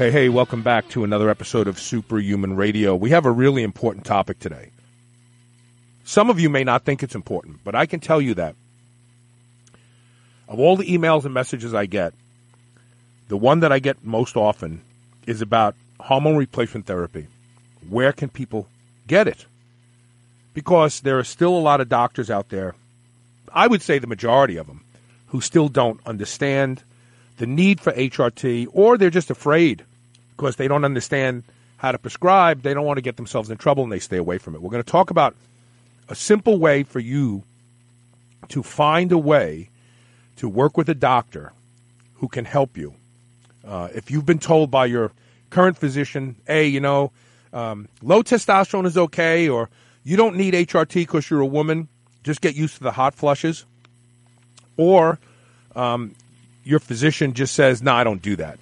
Hey, hey, welcome back to another episode of Superhuman Radio. We have a really important topic today. Some of you may not think it's important, but I can tell you that of all the emails and messages I get, the one that I get most often is about hormone replacement therapy. Where can people get it? Because there are still a lot of doctors out there, I would say the majority of them, who still don't understand the need for HRT or they're just afraid because they don't understand how to prescribe. They don't want to get themselves in trouble and they stay away from it. We're going to talk about a simple way for you to find a way to work with a doctor who can help you. Uh, if you've been told by your current physician, hey, you know, um, low testosterone is okay, or you don't need HRT because you're a woman, just get used to the hot flushes, or um, your physician just says, no, I don't do that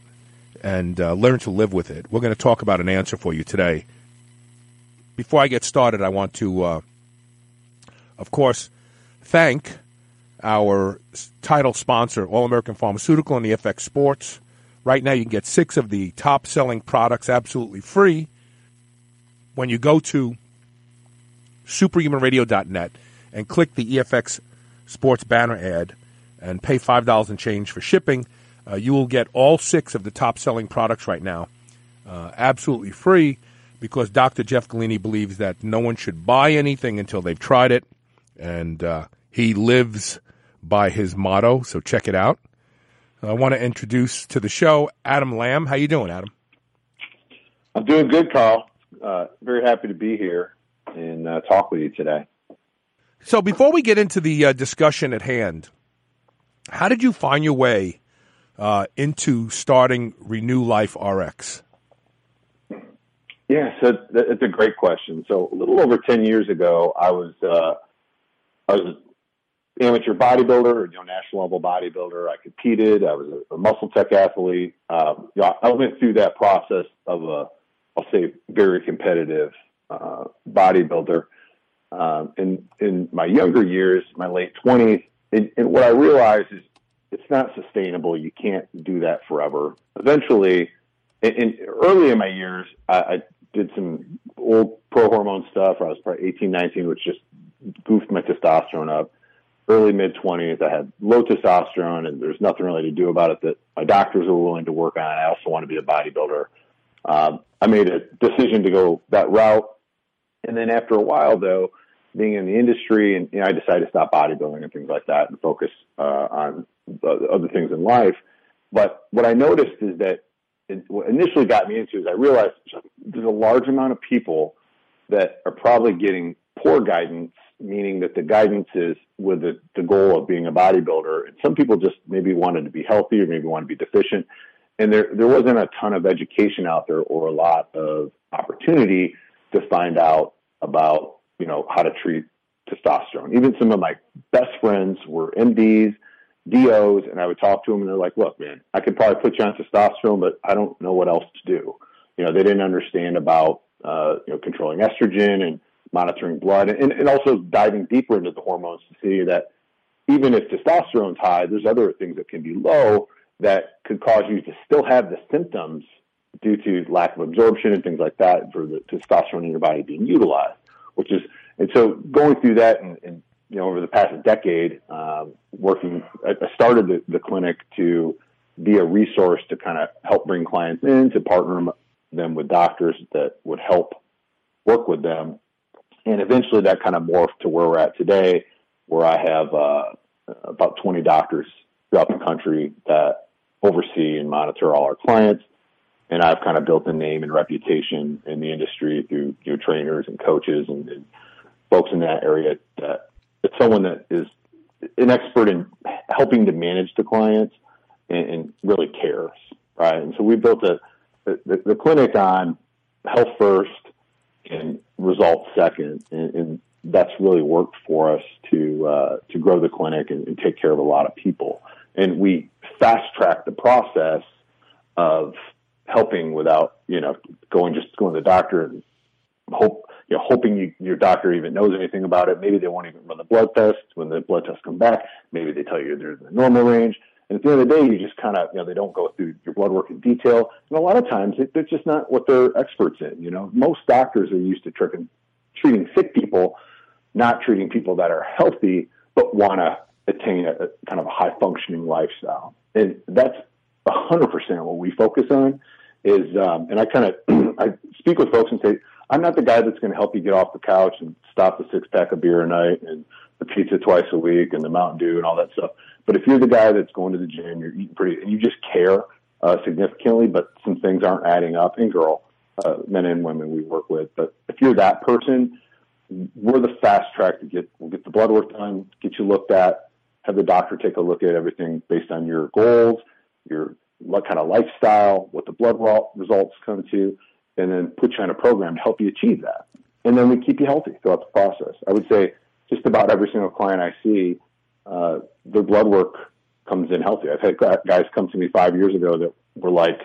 and uh, learn to live with it. We're going to talk about an answer for you today. Before I get started, I want to, uh, of course, thank our title sponsor, All American Pharmaceutical and the EFX Sports. Right now, you can get six of the top selling products absolutely free when you go to superhumanradio.net and click the EFX Sports banner ad and pay $5 and change for shipping. Uh, you will get all six of the top selling products right now uh, absolutely free because Dr. Jeff Golini believes that no one should buy anything until they've tried it. And uh, he lives by his motto, so check it out. I want to introduce to the show Adam Lamb. How you doing, Adam? I'm doing good, Carl. Uh, very happy to be here and uh, talk with you today. So before we get into the uh, discussion at hand, how did you find your way uh, into starting Renew Life RX? Yeah, so it's a great question. So a little over ten years ago, I was uh, I was an amateur bodybuilder, you know, national level bodybuilder. I competed. I was a, MuscleTech athlete. Um, you know, I went through that process of a, I'll say, very competitive uh, bodybuilder. Um, in in my younger years, my late twenties, and, and what I realized is it's not sustainable. You can't do that forever. Eventually, in, in early in my years, I, I did some old pro hormone stuff. I was probably 18, 19, which just goofed my testosterone up. Early mid 20s, I had low testosterone, and there's nothing really to do about it that my doctors were willing to work on. I also want to be a bodybuilder. Um, I made a decision to go that route. And then after a while, though, being in the industry, and you know, I decided to stop bodybuilding and things like that and focus uh, on other things in life. But what I noticed is that it, what initially got me into is I realized there's a large amount of people that are probably getting poor guidance, meaning that the guidance is with the, the goal of being a bodybuilder. And some people just maybe wanted to be healthy or maybe want to be deficient. And there, there wasn't a ton of education out there or a lot of opportunity to find out about, you know, how to treat testosterone. Even some of my best friends were MDs DOs, and I would talk to them, and they're like, "Look, man, I could probably put you on testosterone, but I don't know what else to do." You know, they didn't understand about uh, you know controlling estrogen and monitoring blood, and, and also diving deeper into the hormones to see that even if testosterone's high, there's other things that can be low that could cause you to still have the symptoms due to lack of absorption and things like that for the testosterone in your body being utilized, which is and so going through that and, and you know, over the past decade, um, working, I started the, the, clinic to be a resource to kind of help bring clients in, to partner them with doctors that would help work with them. And eventually that kind of morphed to where we're at today, where I have uh, about 20 doctors throughout the country that oversee and monitor all our clients. And I've kind of built a name and reputation in the industry through your trainers and coaches and, and folks in that area that it's someone that is an expert in helping to manage the clients and, and really cares, right? And so we built a, the, the, the clinic on health first and results second, and, and that's really worked for us to uh, to grow the clinic and, and, take care of a lot of people. And we fast track the process of helping without you know going just going to the doctor and hope you know hoping you, your doctor even knows anything about it. Maybe they won't even run the blood test. When the blood tests come back, maybe they tell you they're in the normal range. And at the end of the day, you just kind of, you know, they don't go through your blood work in detail. And a lot of times it, they're just not what they're experts in. You know, most doctors are used to tricking, treating sick people, not treating people that are healthy, but want to attain a, a kind of a high functioning lifestyle. And that's a hundred percent what we focus on is, um, and I kind of, I speak with folks and say, I'm not the guy that's going to help you get off the couch and stop the six pack of beer a night and the pizza twice a week and the Mountain Dew and all that stuff. But if you're the guy that's going to the gym, you're eating pretty, and you just care uh, significantly, but some things aren't adding up, and girl, uh, men and women we work with. But if you're that person, we're the fast track to get we'll get the blood work done, get you looked at, have the doctor take a look at everything based on your goals, your what kind of lifestyle, what the blood results come to, and then put you on a program to help you achieve that. And then we keep you healthy throughout the process. I would say just about every single client I see, uh, their blood work comes in healthy. I've had guys come to me five years ago that were like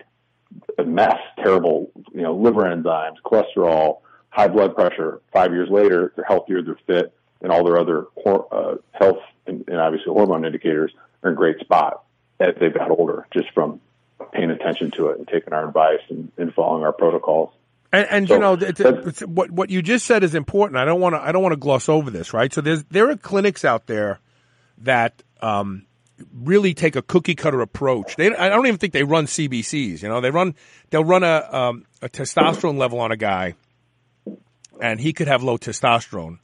a mess, terrible, you know, liver enzymes, cholesterol, high blood pressure. Five years later, they're healthier, they're fit, and all their other uh, health and, and obviously hormone indicators are in great spot as they've got older, just from paying attention to it and taking our advice and, and following our protocols. And, and so, you know, it's, it's, what what you just said is important. I don't want to I don't want to gloss over this, right? So there's there are clinics out there that um, really take a cookie cutter approach. They I don't even think they run CBCs. You know, they run they'll run a um, a testosterone level on a guy, and he could have low testosterone,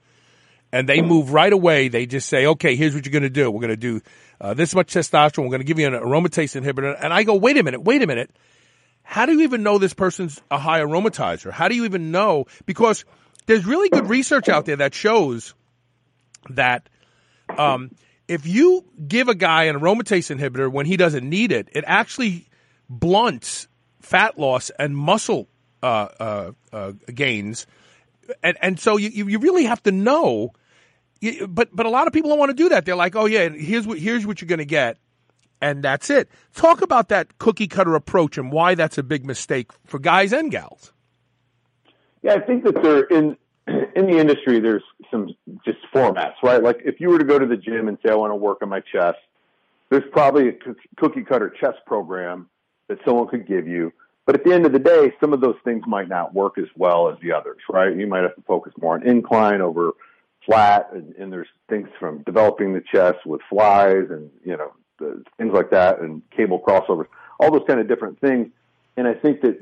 and they move right away. They just say, okay, here's what you're going to do. We're going to do uh, this much testosterone. We're going to give you an aromatase inhibitor. And I go, wait a minute, wait a minute. How do you even know this person's a high aromatizer? How do you even know? Because there's really good research out there that shows that um, if you give a guy an aromatase inhibitor when he doesn't need it, it actually blunts fat loss and muscle uh, uh, uh gains. And, and so you, you really have to know but but a lot of people don't want to do that. They're like, oh yeah, here's what here's what you're going to get, and that's it. Talk about that cookie cutter approach and why that's a big mistake for guys and gals. Yeah, I think that there in in the industry there's some just formats, right? Like if you were to go to the gym and say I want to work on my chest, there's probably a cookie cutter chest program that someone could give you. But at the end of the day, some of those things might not work as well as the others, right? You might have to focus more on incline over flat, and, and there's things from developing the chest with flies and you know the, things like that, and cable crossovers, all those kind of different things. And I think that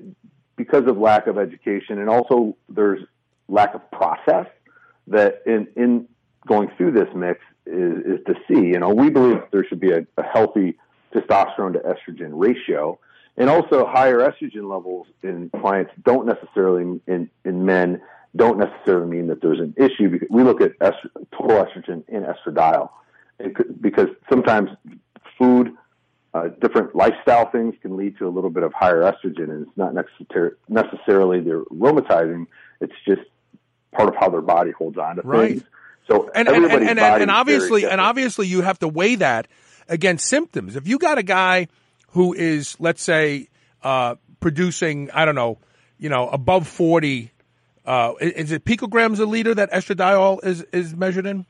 because of lack of education, and also there's lack of process, that in in going through this mix is, is to see. You know, we believe there should be a, a healthy testosterone to estrogen ratio. And also higher estrogen levels in clients don't necessarily in, in men don't necessarily mean that there's an issue. Because we look at est- total estrogen in estradiol could, because sometimes food, uh, different lifestyle things can lead to a little bit of higher estrogen, and it's not necessar- necessarily they're aromatizing. It's just part of how their body holds on to right. things. So and and, and, and, and obviously and obviously you have to weigh that against symptoms. If you got a guy who is, let's say, uh, producing, I don't know, you know, above forty uh, is it picograms a liter that estradiol is, is measured in?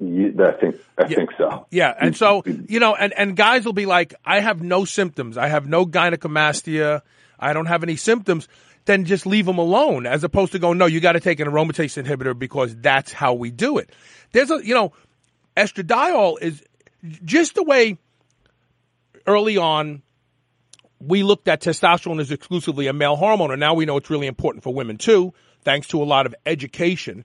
Yeah, I think I yeah. think so. Yeah, and so you know, and and guys will be like, I have no symptoms. I have no gynecomastia. I don't have any symptoms. Then just leave them alone, as opposed to going, no, you got to take an aromatase inhibitor because that's how we do it. There's a, you know, estradiol is just the way early on we looked at testosterone as exclusively a male hormone, and now we know it's really important for women too, thanks to a lot of education.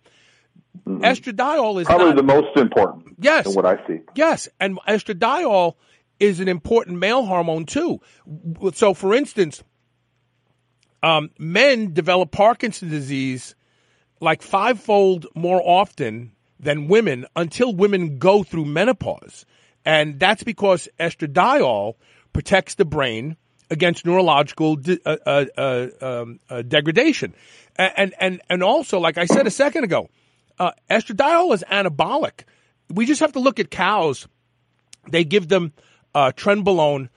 Mm-hmm. Estradiol is probably not, the most important. Yes, what I see. Yes, and estradiol is an important male hormone too. So, for instance, um, men develop Parkinson's disease like fivefold more often than women until women go through menopause, and that's because estradiol protects the brain against neurological de- uh, uh, uh, um, uh, degradation. And, and, and also, like I said a second ago, uh, estradiol is anabolic. We just have to look at cows. They give them trenbolone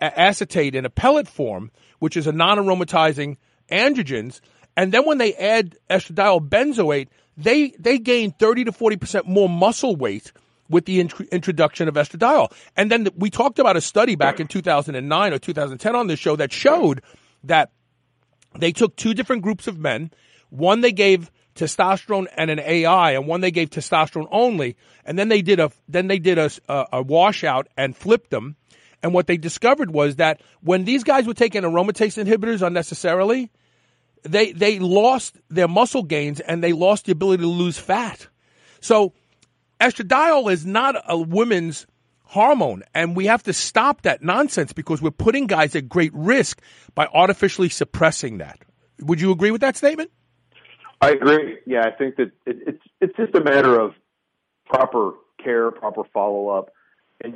acetate in a pellet form, which is a non-aromatizing androgens. And then when they add estradiol benzoate, they, they gain 30 to 40% more muscle weight with the int- introduction of estradiol. And then the, we talked about a study back in 2009 or 2010 on this show that showed that they took two different groups of men. One they gave testosterone and an AI, and one they gave testosterone only. And then they did a then they did a, a, a washout and flipped them. And what they discovered was that when these guys were taking aromatase inhibitors unnecessarily, they they lost their muscle gains and they lost the ability to lose fat. So estradiol is not a woman's hormone, and we have to stop that nonsense because we're putting guys at great risk by artificially suppressing that. Would you agree with that statement? I agree. Yeah, I think that it, it's it's just a matter of proper care, proper follow up, and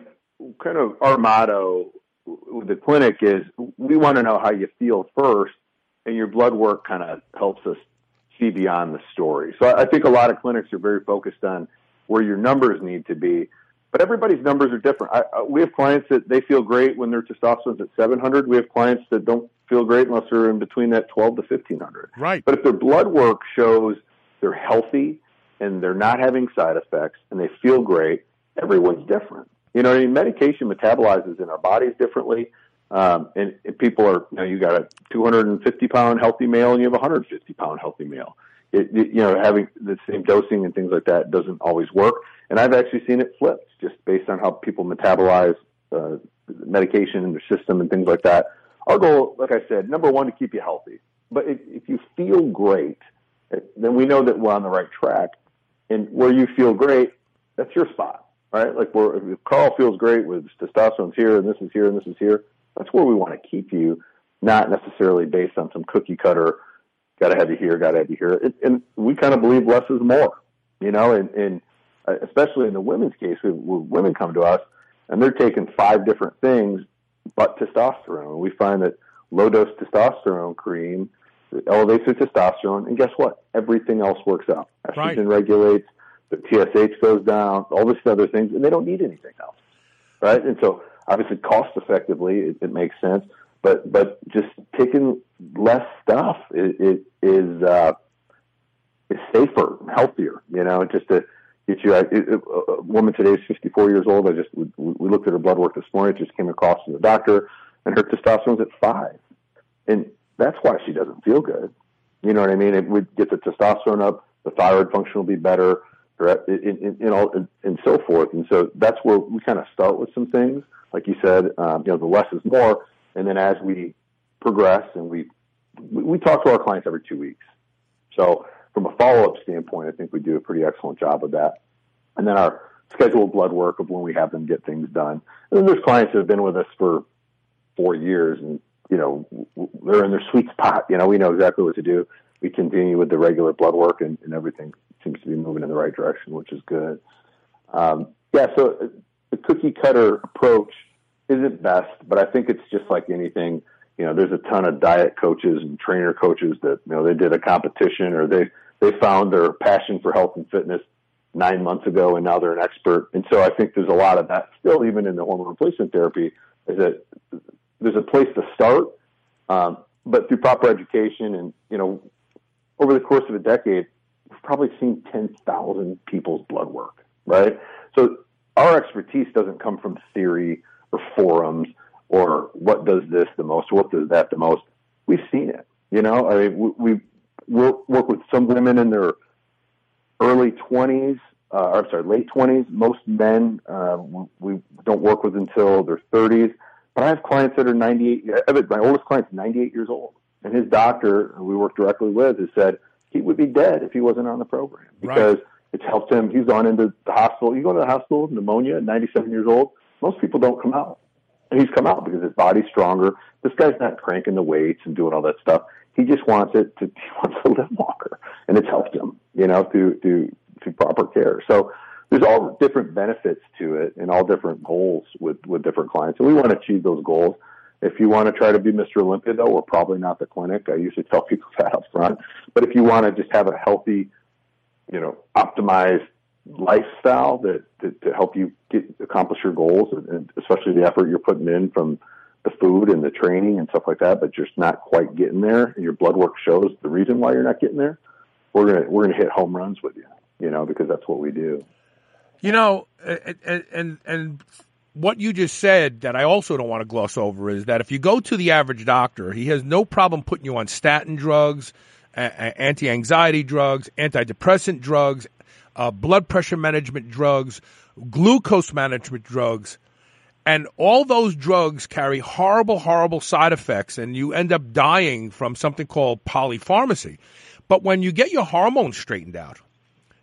kind of our motto with the clinic is we want to know how you feel first, and your blood work kind of helps us see beyond the story. So I think a lot of clinics are very focused on where your numbers need to be. But everybody's numbers are different. I, I, we have clients that they feel great when their testosterone's at 700. We have clients that don't feel great unless they're in between that 12 to 1500. Right. But if their blood work shows they're healthy and they're not having side effects and they feel great, everyone's different. You know, I mean, medication metabolizes in our bodies differently. Um, and, and people are, you know, you got a 250 pound healthy male and you have a 150 pound healthy male it, you know, having the same dosing and things like that doesn't always work. And I've actually seen it flipped just based on how people metabolize uh, medication in their system and things like that. Our goal, like I said, number one, to keep you healthy. But if, if you feel great, then we know that we're on the right track. And where you feel great, that's your spot, right? Like where if Carl feels great with testosterone's here and this is here and this is here, that's where we want to keep you, not necessarily based on some cookie cutter got to have you here, got to have you here. It, and we kind of believe less is more, you know, and, and uh, especially in the women's case, we, women come to us and they're taking five different things but testosterone. We find that low dose testosterone cream elevates their testosterone, and guess what? Everything else works out. Estrogen right. regulates, the TSH goes down, all these other things, and they don't need anything else, right? And so, obviously, cost effectively, it, it makes sense but but just taking less stuff is, is, is uh, is safer, healthier. You know, just to get you. A woman today is 54 years old. I just we, we looked at her blood work this morning. It just came across from the doctor, and her testosterone's at five, and that's why she doesn't feel good. You know what I mean? It would get the testosterone up, the thyroid function will be better, and, and, all, and so forth. And so that's where we kind of start with some things. Like you said, um, you know, the less is more and then as we progress and we, we talk to our clients every two weeks. So from a follow-up standpoint, I think we do a pretty excellent job of that. And then our scheduled blood work of when we have them get things done. And then there's clients that have been with us for four years and, you know, they're in their sweet spot. You know, we know exactly what to do. We continue with the regular blood work and, and everything seems to be moving in the right direction, which is good. Um, yeah, so the cookie cutter approach isn't best, but I think it's just like anything. You know, there's a ton of diet coaches and trainer coaches that you know they did a competition or they they found their passion for health and fitness nine months ago and now they're an expert. And so I think there's a lot of that still, even in the hormone replacement therapy, is that there's a place to start, um, but through proper education and you know, over the course of a decade, we've probably seen ten thousand people's blood work, right? So our expertise doesn't come from theory or forums or what does this the most, what does that the most. We've seen it. You know, I mean, we, we work with some women in their early 20s, uh, I'm sorry, late 20s. Most men uh, we don't work with until their 30s. But I have clients that are 98. My oldest client's 98 years old, and his doctor, who we work directly with, has said he would be dead if he wasn't on the program because right. it's helped him. He's gone into the hospital. You go to the hospital, pneumonia, 97 years old. Most people don't come out. And he's come out because his body's stronger. This guy's not cranking the weights and doing all that stuff. He just wants it to he wants to live longer. And it's helped him, you know, through through through proper care. So there's all different benefits to it and all different goals with, with different clients. And we want to achieve those goals. If you want to try to be Mr. Olympia, though, we're probably not the clinic. I usually tell people that up front. But if you want to just have a healthy, you know, optimized lifestyle that, that to help you get accomplish your goals, and, and especially the effort you're putting in from the food and the training and stuff like that, but just not quite getting there, and your blood work shows the reason why you're not getting there, we're gonna we're gonna hit home runs with you, you know, because that's what we do. You know, and and, and what you just said that I also don't want to gloss over is that if you go to the average doctor, he has no problem putting you on statin drugs, anti-anxiety drugs, antidepressant drugs, uh, blood pressure management drugs, glucose management drugs, and all those drugs carry horrible, horrible side effects, and you end up dying from something called polypharmacy. But when you get your hormones straightened out,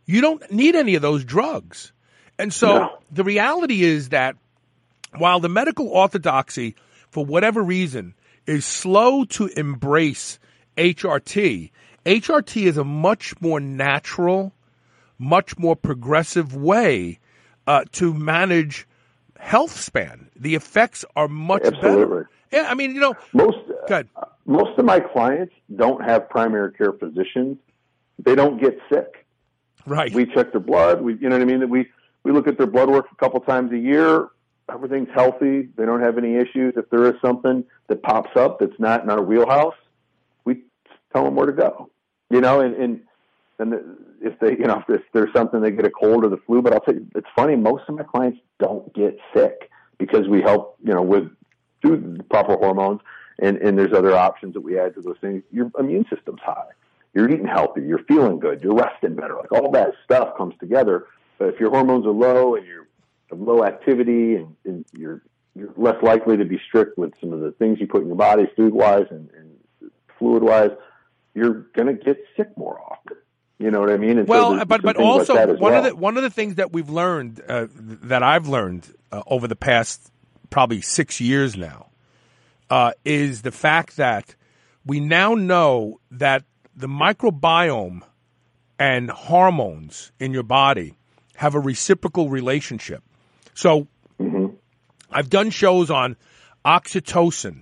you don't need any of those drugs. And so No. the reality is that while the medical orthodoxy, for whatever reason, is slow to embrace HRT, HRT is a much more natural, much more progressive way uh, to manage health span. The effects are much Absolutely. better. Yeah, I mean, you know, Most good. most of my clients don't have primary care physicians. They don't get sick. Right. We check their blood. We, you know what I mean? That we we look at their blood work a couple times a year. Everything's healthy. They don't have any issues. If there is something that pops up that's not in our wheelhouse, we tell them where to go. You know, and and and the, if they, you know, if there's something they get a cold or the flu. But I'll tell you, it's funny. Most of my clients don't get sick because we help, you know, with through the proper hormones, and and there's other options that we add to those things. Your immune system's high. You're eating healthy. You're feeling good. You're resting better. Like all that stuff comes together. But if your hormones are low and you're low activity and, and you're you're less likely to be strict with some of the things you put in your body, food wise and, and fluid wise, you're going to get sick more often. You know what I mean? And Well, there's but but like also as one of the one of the things that we've learned uh, that I've learned uh, over the past probably six years now uh, is the fact that we now know that the microbiome and hormones in your body have a reciprocal relationship. So I've done shows on oxytocin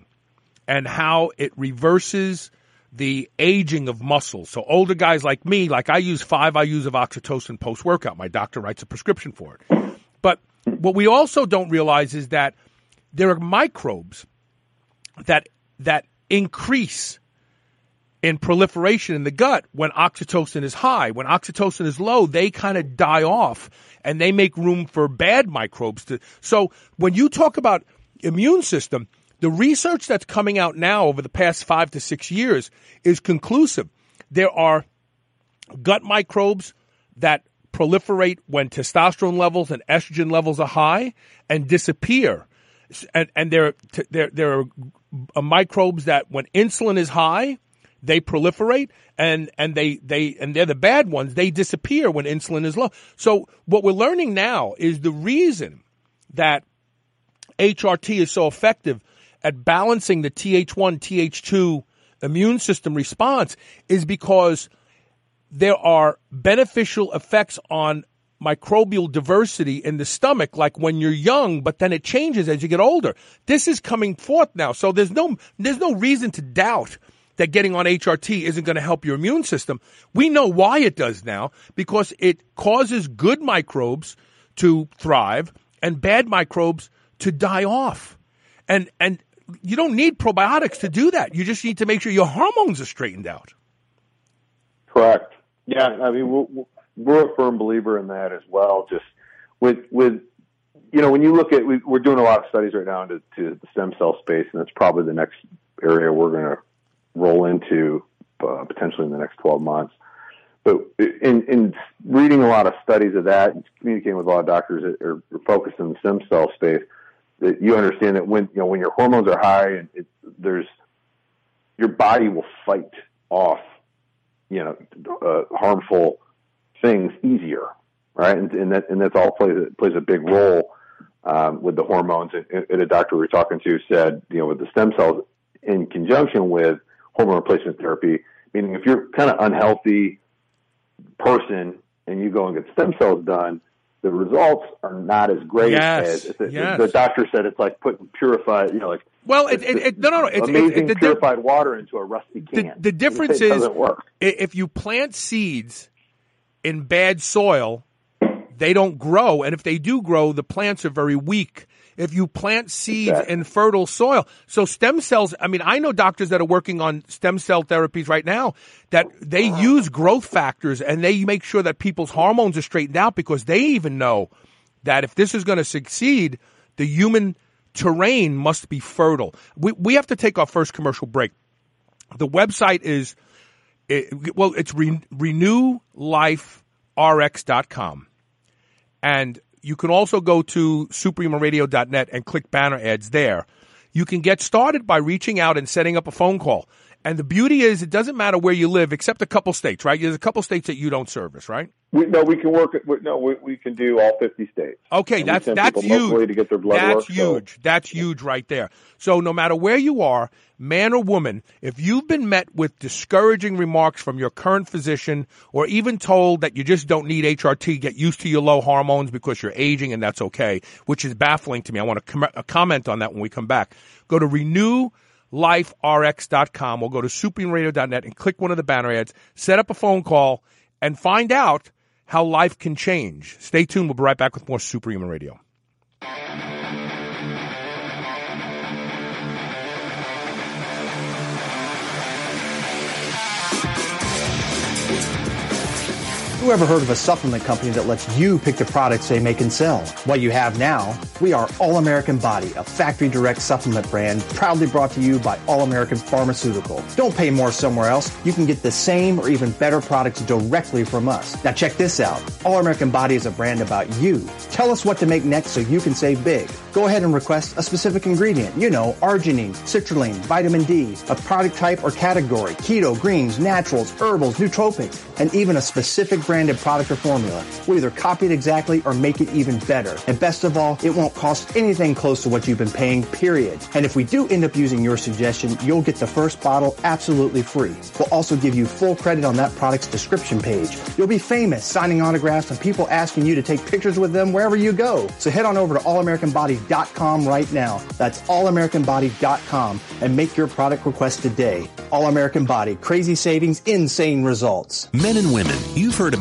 and how it reverses the aging of muscles. So older guys like me, like I use five IUs of oxytocin post workout. My doctor writes a prescription for it. But what we also don't realize is that there are microbes that that increase in proliferation in the gut when oxytocin is high. When oxytocin is low, they kind of die off and they make room for bad microbes to. So when you talk about immune system, the research that's coming out now over the past five to six years is conclusive. There are gut microbes that proliferate when testosterone levels and estrogen levels are high and disappear. And, and there, there, there are microbes that when insulin is high, they proliferate and, and they, they, and they're the bad ones. They disappear when insulin is low. So what we're learning now is the reason that HRT is so effective at balancing the TH1, TH2 immune system response is because there are beneficial effects on microbial diversity in the stomach, like when you're young, but then it changes as you get older. This is coming forth now. So there's no, there's no reason to doubt that getting on HRT isn't going to help your immune system. We know why it does now because it causes good microbes to thrive and bad microbes to die off. And, and you don't need probiotics to do that. You just need to make sure your hormones are straightened out. Correct. Yeah, I mean, we're, we're a firm believer in that as well. Just with with you know, when you look at, we, we're doing a lot of studies right now into to the stem cell space, and that's probably the next area we're going to roll into uh, potentially in the next 12 months. But in, in reading a lot of studies of that, and communicating with a lot of doctors that are, are focused in the stem cell space, that you understand that when you know when your hormones are high, and it, there's your body will fight off you know uh, harmful things easier, right? And, and that and that's all plays plays a big role um, with the hormones. And, and a doctor we were talking to said, you know, with the stem cells in conjunction with hormone replacement therapy, meaning if you're kind of unhealthy person and you go and get stem cells done, the results are not as great Yes, as the, yes. the doctor said it's like putting purified, you know, like Well, it, it, it, no, no, no. It's, amazing the, purified water into a rusty the, can. the difference it is if you plant seeds in bad soil, they don't grow, and if they do grow, the plants are very weak. If you plant seeds Exactly. in fertile soil, so stem cells. I mean, I know doctors that are working on stem cell therapies right now that they use growth factors and they make sure that people's hormones are straightened out because they even know that if this is going to succeed, the human terrain must be fertile. We we have to take our first commercial break. The website is it, well, it's re, renewliferx.com. And you can also go to superhumanradio.net and click banner ads there. You can get started by reaching out and setting up a phone call. And the beauty is, it doesn't matter where you live, except a couple states, right? There's a couple states that you don't service, right? We, no, we can work. we- No, we, we can do all 50 states. Okay, that's that's huge. to get their blood that's work, so- huge. That's huge right there. So no matter where you are, man or woman, if you've been met with discouraging remarks from your current physician, or even told that you just don't need HRT, get used to your low hormones because you're aging and that's okay, which is baffling to me. I want to com- uh, comment on that when we come back. Go to renewliferx.com or go to superhumanradio.net and click one of the banner ads, set up a phone call, and find out how life can change. Stay tuned. We'll be right back with more Superhuman Radio. Who ever heard of a supplement company that lets you pick the products they make and sell? What you have now, we are All American Body, a factory direct supplement brand proudly brought to you by All American Pharmaceutical. Don't pay more somewhere else. You can get the same or even better products directly from us. Now check this out. All American Body is a brand about you. Tell us what to make next so you can save big. Go ahead and request a specific ingredient. You know, arginine, citrulline, vitamin D, a product type or category, keto, greens, naturals, herbals, nootropics, and even a specific branded product or formula. We'll either copy it exactly or make it even better. And best of all, it won't cost anything close to what you've been paying, period. And if we do end up using your suggestion, you'll get the first bottle absolutely free. We'll also give you full credit on that product's description page. You'll be famous signing autographs and people asking you to take pictures with them wherever you go. So head on over to allamericanbody.com right now. That's allamericanbody.com and make your product request today. All American Body, crazy savings, insane results. Men and women, you've heard about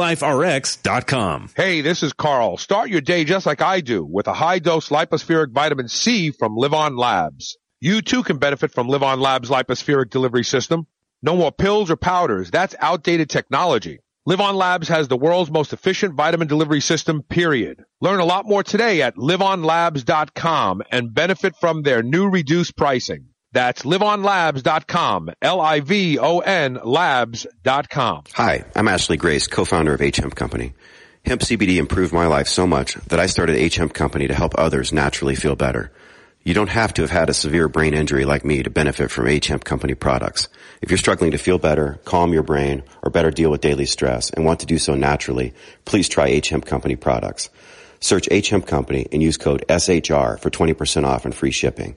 RenewLifeRx.com. Hey, this is Carl. Start your day just like I do with a high dose lipospheric vitamin C from LivOn Labs. You too can benefit from LivOn Labs lipospheric delivery system. No more pills or powders. That's outdated technology. LivOn Labs has the world's most efficient vitamin delivery system, period. Learn a lot more today at liveonlabs.com and benefit from their new reduced pricing. That's liveonlabs.com. L-I-V-O-N labs.com. Hi, I'm Ashley Grace, co-founder of H Hemp Company. Hemp CBD improved my life so much that I started H Hemp Company to help others naturally feel better. You don't have to have had a severe brain injury like me to benefit from H Hemp Company products. If you're struggling to feel better, calm your brain, or better deal with daily stress and want to do so naturally, please try H Hemp Company products. Search H Hemp Company and use code SHR for 20% off and free shipping.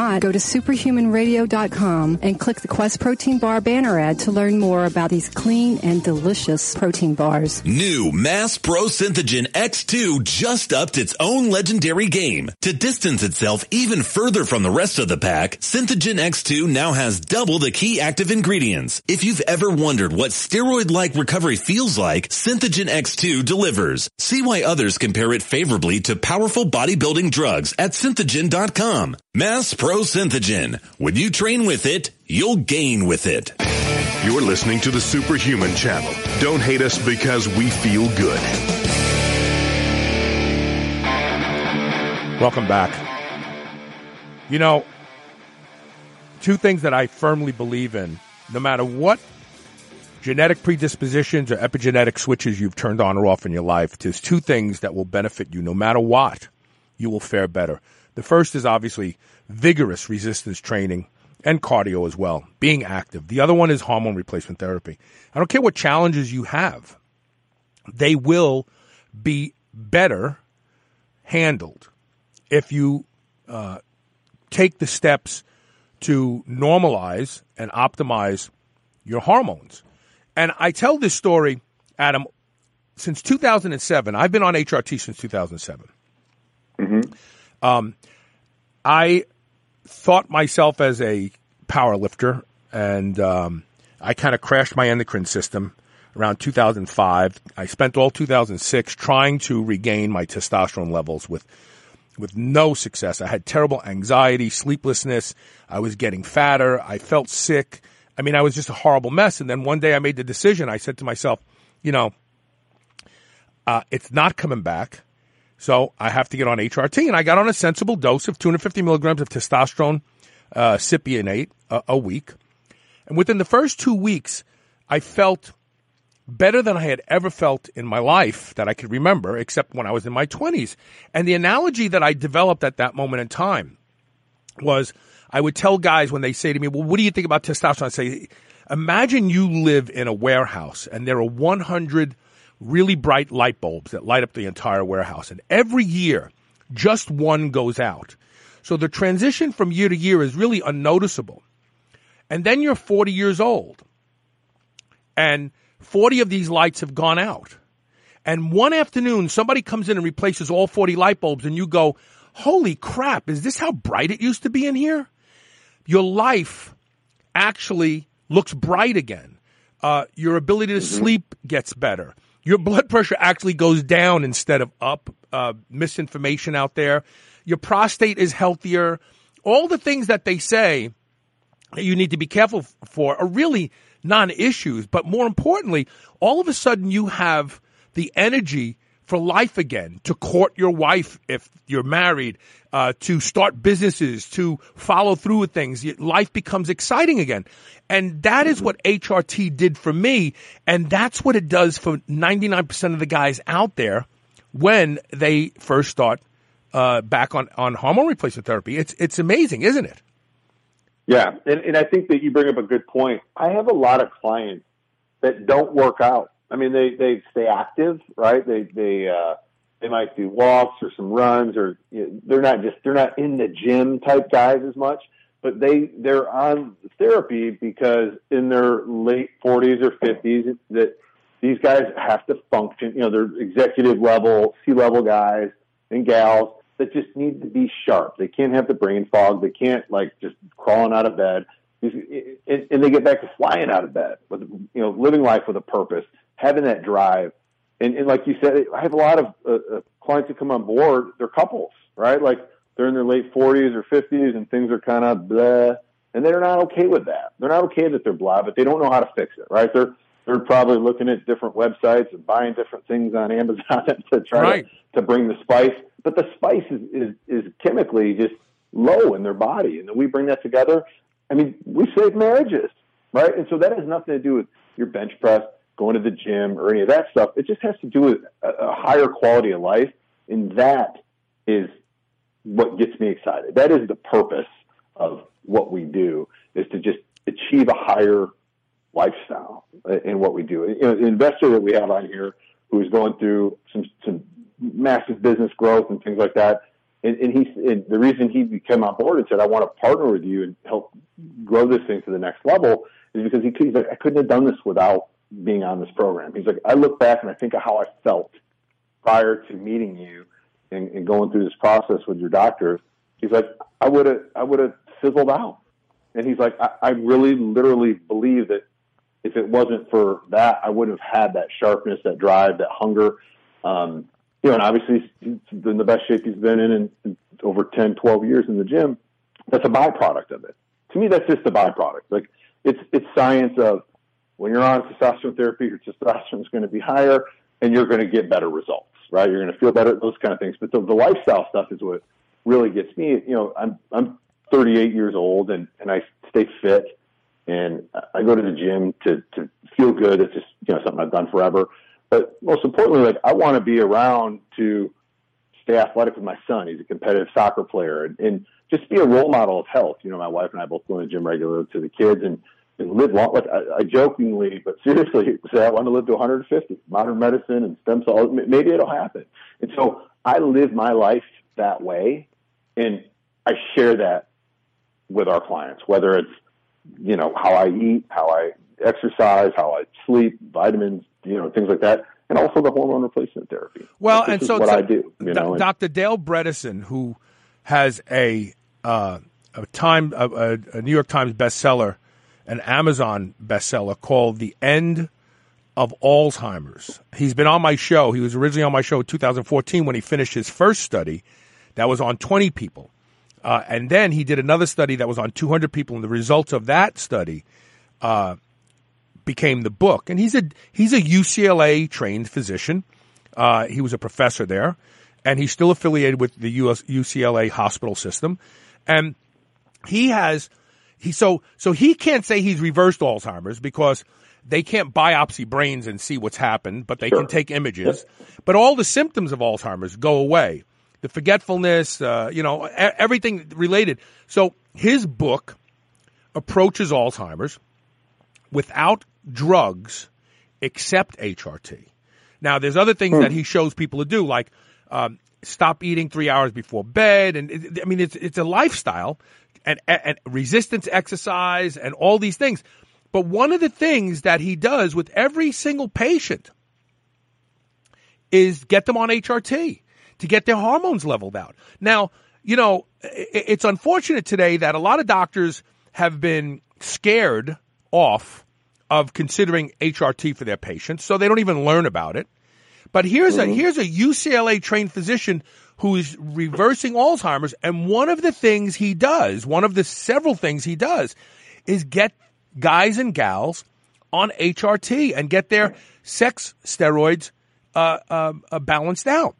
Go to superhumanradio.com and click the Quest Protein Bar banner ad to learn more about these clean and delicious protein bars. New Mass Pro Synthogen X2 just upped its own legendary game. To distance itself even further from the rest of the pack, Synthogen X2 now has double the key active ingredients. If you've ever wondered what steroid-like recovery feels like, Synthogen X2 delivers. See why others compare it favorably to powerful bodybuilding drugs at synthogen.com. Mass Pro Synthogen. When you train with it, you'll gain with it. You're listening to the Superhuman Channel. Don't hate us because we feel good. Welcome back. You know, two things that I firmly believe in, no matter what genetic predispositions or epigenetic switches you've turned on or off in your life, there's two things that will benefit you no matter what. You will fare better. The first is obviously vigorous resistance training and cardio as well, being active. The other one is hormone replacement therapy. I don't care what challenges you have, they will be better handled if you uh, take the steps to normalize and optimize your hormones. And I tell this story, Adam, since 2007. I've been on HRT since 2007. Mm-hmm. Um, I thought myself as a power lifter, and um, I kind of crashed my endocrine system around 2005. I spent all 2006 trying to regain my testosterone levels with with no success. I had terrible anxiety, sleeplessness. I was getting fatter. I felt sick. I mean, I was just a horrible mess. And then one day I made the decision. I said to myself, you know, uh, it's not coming back. So I have to get on HRT. And I got on a sensible dose of 250 milligrams of testosterone uh, cypionate a, a week. And within the first two weeks, I felt better than I had ever felt in my life that I could remember, except when I was in my 20s. And the analogy that I developed at that moment in time was I would tell guys when they say to me, Well, what do you think about testosterone? I say, Imagine you live in a warehouse and there are 100 really bright light bulbs that light up the entire warehouse. And every year, just one goes out. So the transition from year to year is really unnoticeable. And then you're 40 years old. And 40 of these lights have gone out. And one afternoon, somebody comes in and replaces all 40 light bulbs, and you go, Holy crap, is this how bright it used to be in here? Your life actually looks bright again. Uh, your ability to mm-hmm. sleep gets better. Your blood pressure actually goes down instead of up. Uh, misinformation out there. Your prostate is healthier. All the things that they say that you need to be careful for are really non-issues. But more importantly, all of a sudden you have the energy for life again, to court your wife if you're married, uh, to start businesses, to follow through with things. Life becomes exciting again. And that is what HRT did for me. And that's what it does for 99% of the guys out there when they first start uh, back on, on hormone replacement therapy. It's, it's amazing, isn't it? Yeah, and, and I think that you bring up a good point. I have a lot of clients that don't work out. I mean, they they stay active, right? They they uh, they might do walks or some runs, or you know, they're not just they're not in the gym type guys as much, but they they're on therapy because in their late 40s or 50s that these guys have to function. You know, they're executive level, C level guys and gals that just need to be sharp. They can't have the brain fog. They can't like just crawling out of bed. And they get back to flying out of bed with, you know, living life with a purpose, having that drive. And, and like you said, I have a lot of uh, uh clients that come on board. They're couples, right? Like they're in their late 40s or 50s and things are kind of blah. And they're not okay with that. They're not okay that they're blah, but they don't know how to fix it, right? They're, they're probably looking at different websites and buying different things on Amazon to try right. to, to bring the spice but the spice is, is, is chemically just low in their body. And then we bring that together. I mean, we save marriages, right? And so that has nothing to do with your bench press, going to the gym, or any of that stuff. It just has to do with a, higher quality of life. And that is what gets me excited. That is the purpose of what we do is to just achieve a higher lifestyle in what we do. You know, the investor that we have on here who is going through some, some massive business growth and things like that. And, and he, and the reason he came on board and said, "I want to partner with you and help grow this thing to the next level," is because he, he's like, "I couldn't have done this without being on this program." He's like, "I look back and I think of how I felt prior to meeting you and, and going through this process with your doctor." He's like, "I would have, I would have fizzled out," and he's like, I, "I really, literally believe that if it wasn't for that, I would have had that sharpness, that drive, that hunger." Um, you know, and obviously he's been the best shape he's been in in, in over 10, 12 years in the gym. that's a byproduct of it. To me, that's just a byproduct. Like it's it's science of when you're on testosterone therapy, your testosterone is going to be higher, and you're going to get better results, right? You're going to feel better, those kind of things. But the, the lifestyle stuff is what really gets me. You know, I'm I'm 38 years old, and and I stay fit, and I go to the gym to to feel good. It's just you know something I've done forever. But most importantly, like I want to be around to stay athletic with my son. He's a competitive soccer player, and, and just be a role model of health. You know, my wife and I both go to the gym regularly to the kids and, live long. Like I, I jokingly, but seriously, say I want to live to 150. Modern medicine and stem cells, maybe it'll happen. And so I live my life that way, and I share that with our clients, whether it's you know how I eat, how I exercise, how I sleep, vitamins, you know, things like that and also the hormone replacement therapy. Well, and so what I do. You know, Dr. Dale Bredesen, who has a uh, a time a, a, New York Times bestseller, an Amazon bestseller called "The End of Alzheimer's." He's been on my show. He was originally on my show in 2014 when he finished his first study, that was on 20 people, uh, and then he did another study that was on 200 people, and the results of that study. Uh, became the book. And he's a he's a UCLA trained physician. Uh, he was a professor there, and he's still affiliated with the US, UCLA hospital system. And he has he so so he can't say he's reversed Alzheimer's because they can't biopsy brains and see what's happened, but they sure. can take images. Yep. But all the symptoms of Alzheimer's go away. The forgetfulness, uh, you know, everything related. So his book approaches Alzheimer's without drugs except HRT. Now, there's other things that he shows people to do, like um, stop eating three hours before bed, and I mean, it's it's a lifestyle and, and resistance exercise and all these things. But one of the things that he does with every single patient is get them on HRT to get their hormones leveled out. Now, you know, it's unfortunate today that a lot of doctors have been scared off of considering HRT for their patients, so they don't even learn about it. But here's mm-hmm. a here's a UCLA trained physician who is reversing Alzheimer's, and one of the things he does, one of the several things he does, is get guys and gals on HRT and get their sex steroids uh, uh, uh, balanced out.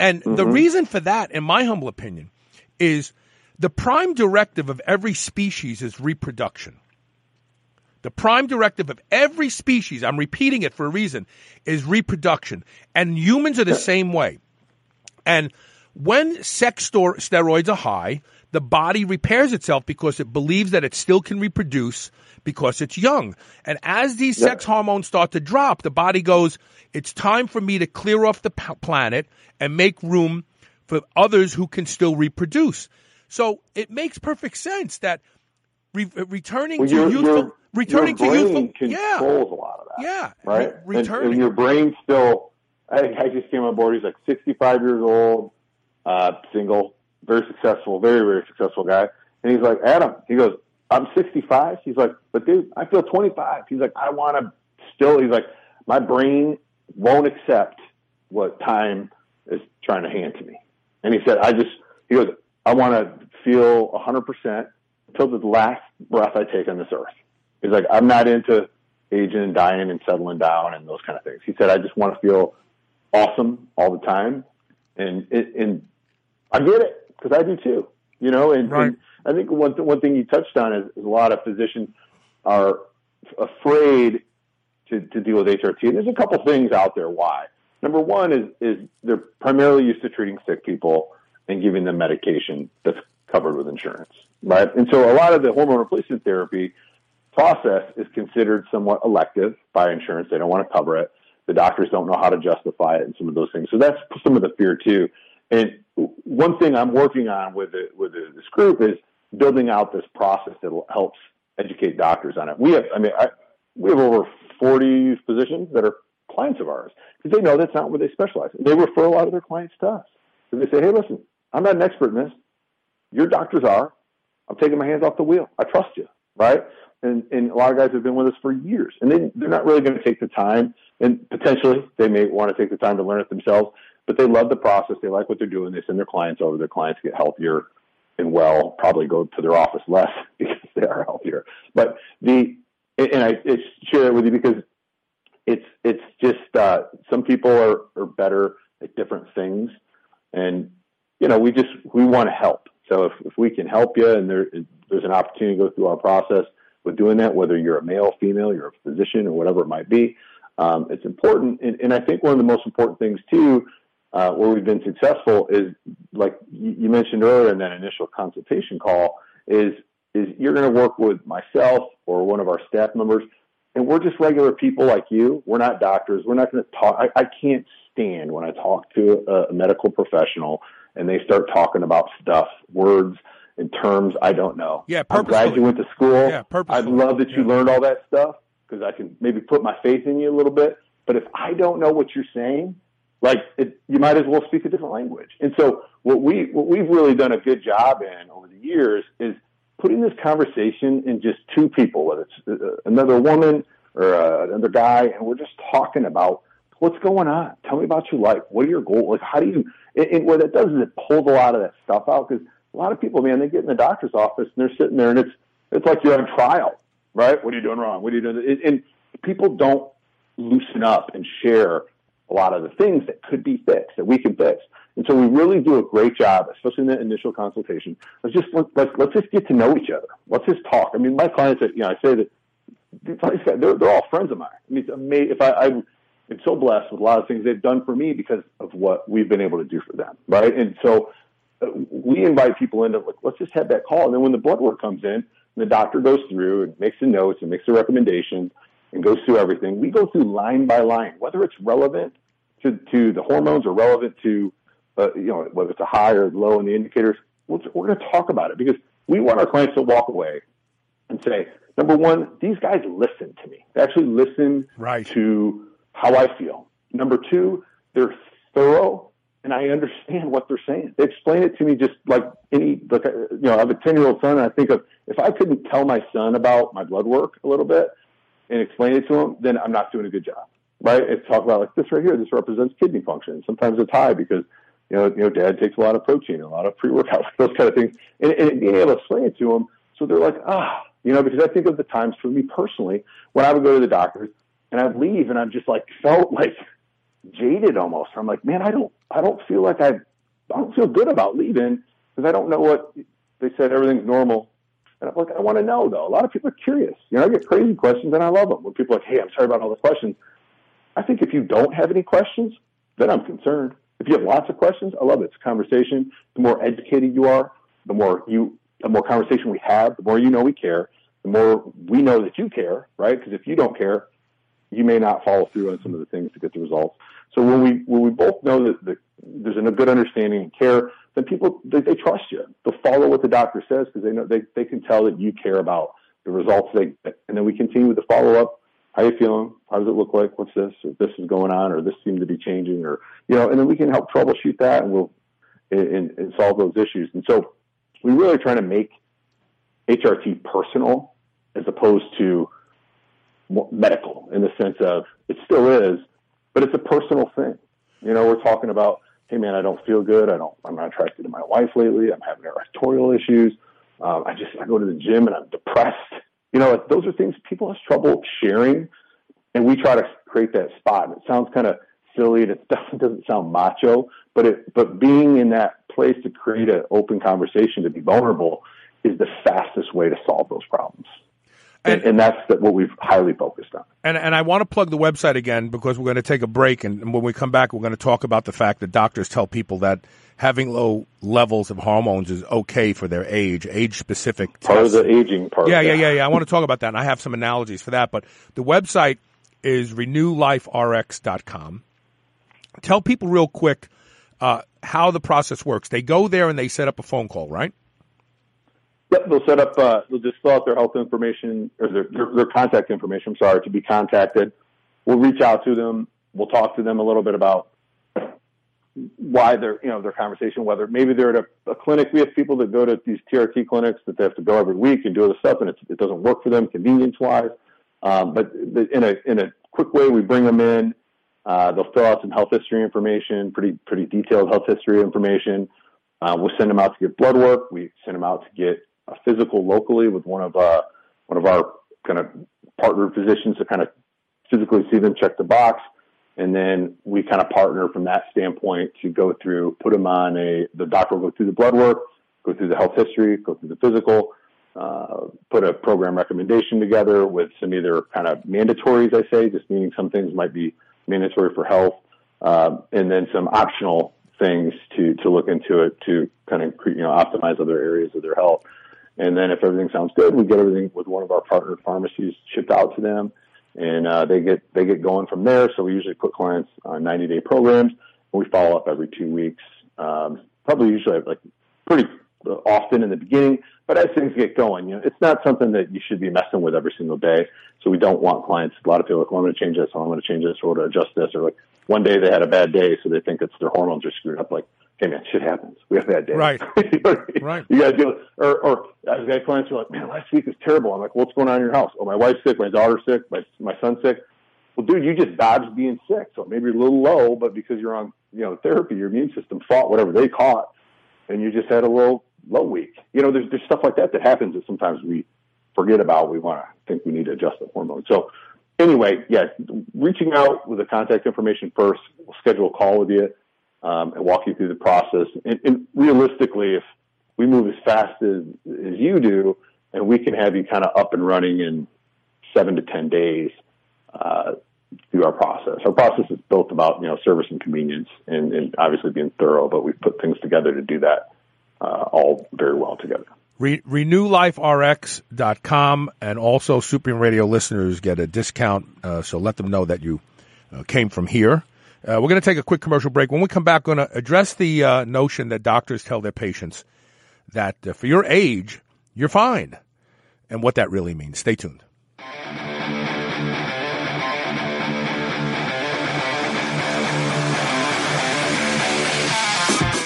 And mm-hmm. the reason for that, in my humble opinion, is the prime directive of every species is reproduction. The prime directive of every species, I'm repeating it for a reason, is reproduction. And humans are the same way. And when sex steroids are high, the body repairs itself because it believes that it still can reproduce because it's young. And as these sex hormones start to drop, the body goes, it's time for me to clear off the planet and make room for others who can still reproduce. So it makes perfect sense that re- returning well, to you're, youthful. You're, returning your to youthful. Controls yeah. a lot of that. Yeah. Right. Re- returning. And, and, your brain still. I, I just came on board. He's like 65 years old, uh, single, very successful, very very successful guy. And he's like, Adam. He goes, I'm 65. He's like, but dude, I feel 25. He's like, I want to still. He's like, my brain won't accept what time is trying to hand to me. And he said, I just. He goes, I want to feel 100 percent until the last breath I take on this earth. He's like, I'm not into aging and dying and settling down and those kind of things. He said, I just want to feel awesome all the time. And, and I get it because I do too, you know, and, right. and I think one, th- one thing you touched on is, is a lot of physicians are afraid to, to deal with HRT. And there's a couple things out there why. Number one is, is they're primarily used to treating sick people and giving them medication that's covered with insurance, right? And so a lot of the hormone replacement therapy process is considered somewhat elective by insurance. They don't want to cover it. The doctors don't know how to justify it and some of those things. So that's some of the fear too. And one thing I'm working on with the, with this group is building out this process that helps educate doctors on it. We have, I mean, I, we have over 40 physicians that are clients of ours because they know that's not where they specialize. They refer a lot of their clients to us. So they say, hey, listen, I'm not an expert in this. Your doctors are. I'm taking my hands off the wheel. I trust you, right? And, and a lot of guys have been with us for years, and they, they're not really going to take the time. And potentially, they may want to take the time to learn it themselves. But they love the process. They like what they're doing. They send their clients over. Their clients get healthier, and well probably go to their office less because they are healthier. But the and I share it with you because it's it's just uh, some people are, are better at different things, and you know we just we want to help. So if, if we can help you and there there's an opportunity to go through our process with doing that, whether you're a male, female, you're a physician, or whatever it might be, um, it's important. And, and I think one of the most important things too uh, where we've been successful is like you mentioned earlier in that initial consultation call is is you're going to work with myself or one of our staff members and we're just regular people like you. We're not doctors. We're not going to talk I, I can't stand when i talk to a, a medical professional and they start talking about stuff words and terms i don't know. Yeah i'm glad you went to school. Yeah i'd love that you yeah. learned all that stuff because i can maybe put my faith in you a little bit but if i don't know what you're saying like it, you might as well speak a different language. And so what we what we've really done a good job in over the years is putting this conversation in just two people, whether it's uh, another woman or uh, another guy, and we're just talking about what's going on. Tell me about your life. What are your goals? Like how do you? And, and what that does is it pulls a lot of that stuff out because a lot of people, man, they get in the doctor's office and they're sitting there and it's it's like you're on trial, right? What are you doing wrong? What are you doing? And, people don't loosen up and share a lot of the things that could be fixed that we can fix. And so we really do a great job, especially in the initial consultation. Let's just let's let's just get to know each other. Let's just talk. I mean, my clients, you know, I say that they're they're all friends of mine. I mean, it's amazing. If I, I'm so blessed with a lot of things they've done for me because of what we've been able to do for them, right? And so uh, we invite people into like, let's just have that call. And then when the blood work comes in, the doctor goes through and makes the notes and makes the recommendations and goes through everything. We go through line by line, whether it's relevant to, to the hormones or relevant to, uh, you know, whether it's a high or low in the indicators. We're, we're going to talk about it because we want our clients to walk away and say, number one, these guys listen to me. They actually listen right. to how I feel. Number two, they're thorough and I understand what they're saying. They explain it to me just like any, like, you know, I have a 10 year old son and I think of if I couldn't tell my son about my blood work a little bit, and explain it to him, then I'm not doing a good job, right? And talk about like this right here. This represents kidney function. Sometimes it's high because you know, you know, dad takes a lot of protein, a lot of pre-workout, those kind of things, and, and being able to explain it to them, so they're like, ah, you know, because I think of the times for me personally when I would go to the doctors and I'd leave and I'm just like felt like jaded almost. I'm like, man, I don't, I don't feel like I, I don't feel good about leaving because I don't know what they said. Everything's normal and I'm like, I want to know though. A lot of people are curious. You know, I get crazy questions and I love them. When people are like, hey, I'm sorry about all the questions. I think if you don't have any questions, then I'm concerned. If you have lots of questions, I love it. It's a conversation. The more educated you are, the more you, the more conversation we have, the more you know we care, the more we know that you care, right? Because if you don't care, you may not follow through on some of the things to get the results. So when we when we both know that the, there's a good understanding and care, then people they, they trust you. They'll follow what the doctor says because they know they, they can tell that you care about the results they get. And then we continue with the follow up. How you feeling? How does it look like? What's this? Or this is going on, or this seems to be changing, or you know, and then we can help troubleshoot that, and we'll and, and solve those issues. And so we really trying to make HRT personal as opposed to medical in the sense of it still is, but it's a personal thing. You know, we're talking about hey man, I don't feel good. I don't, I'm not attracted to my wife lately. I'm having erectorial issues. Um, I just, I go to the gym and I'm depressed. You know, those are things people have trouble sharing. And we try to create that spot. And it sounds kind of silly and it doesn't sound macho, but it, but being in that place to create an open conversation, to be vulnerable is the fastest way to solve those problems. And, and, that's what we've highly focused on. And, and I want to plug the website again because we're going to take a break. And when we come back, we're going to talk about the fact that doctors tell people that having low levels of hormones is okay for their age, age specific. Part of the aging part. Yeah, yeah, yeah, yeah. I want to talk about that. And I have some analogies for that. But the website is renewliferx.com. Tell people real quick uh, how the process works. They go there and they set up a phone call, right? Yep, they'll set up. Uh, they'll just fill out their health information or their, their, their contact information. Sorry to be contacted. We'll reach out to them. We'll talk to them a little bit about why they're you know their conversation. Whether maybe they're at a, a clinic. We have people that go to these TRT clinics that they have to go every week and do this stuff, and it doesn't work for them convenience wise. Um, but in a in a quick way, we bring them in. Uh, they'll fill out some health history information, pretty pretty detailed health history information Uh, we'll send them out to get blood work. We send them out to get a physical locally with one of uh, one of our kind of partner physicians to kind of physically see them, check the box, and then we kind of partner from that standpoint to go through, put them on a. The doctor will go through the blood work, go through the health history, go through the physical, uh, put a program recommendation together with some either kind of mandatories, I say, just meaning some things might be mandatory for health, uh, and then some optional things to to look into it to kind of you know optimize other areas of their health. And then if everything sounds good, we get everything with one of our partner pharmacies shipped out to them, and uh, they get they get going from there. So we usually put clients on 90 day programs, and we follow up every two weeks. Um, probably usually like pretty often in the beginning, but as things get going, you know, it's not something that you should be messing with every single day. So we don't want clients. A lot of people are like, well, I'm going to change this, or I'm going to change this, or to adjust this, or like one day they had a bad day, so they think it's their hormones are screwed up. Like, hey man, shit happens. We have bad days. Right. you know, right. You got to deal. With, or, or I've got clients who are like, man, last week was terrible. I'm like, what's going on in your house? Oh, my wife's sick, my daughter's sick, my my son's sick. Well, dude, you just dodged being sick, so maybe you're a little low, but because you're on you know therapy, your immune system fought whatever they caught, and you just had a little low week. You know, there's there's stuff like that that happens that sometimes we forget about. We want to think we need to adjust the hormone. So anyway, yeah, reaching out with the contact information first. We'll schedule a call with you um, and walk you through the process. And, and, realistically, if we move as fast as, as you do, and we can have you kind of up and running in seven to ten days uh, through our process. Our process is built about you know service and convenience, and, and obviously being thorough. But we've put things together to do that uh, all very well together. Re- RenewLifeRx.com and also Superhuman Radio listeners get a discount. Uh, so let them know that you uh, came from here. Uh, we're going to take a quick commercial break. When we come back, we're going to address the uh, notion that doctors tell their patients that uh, for your age, you're fine, and what that really means. Stay tuned.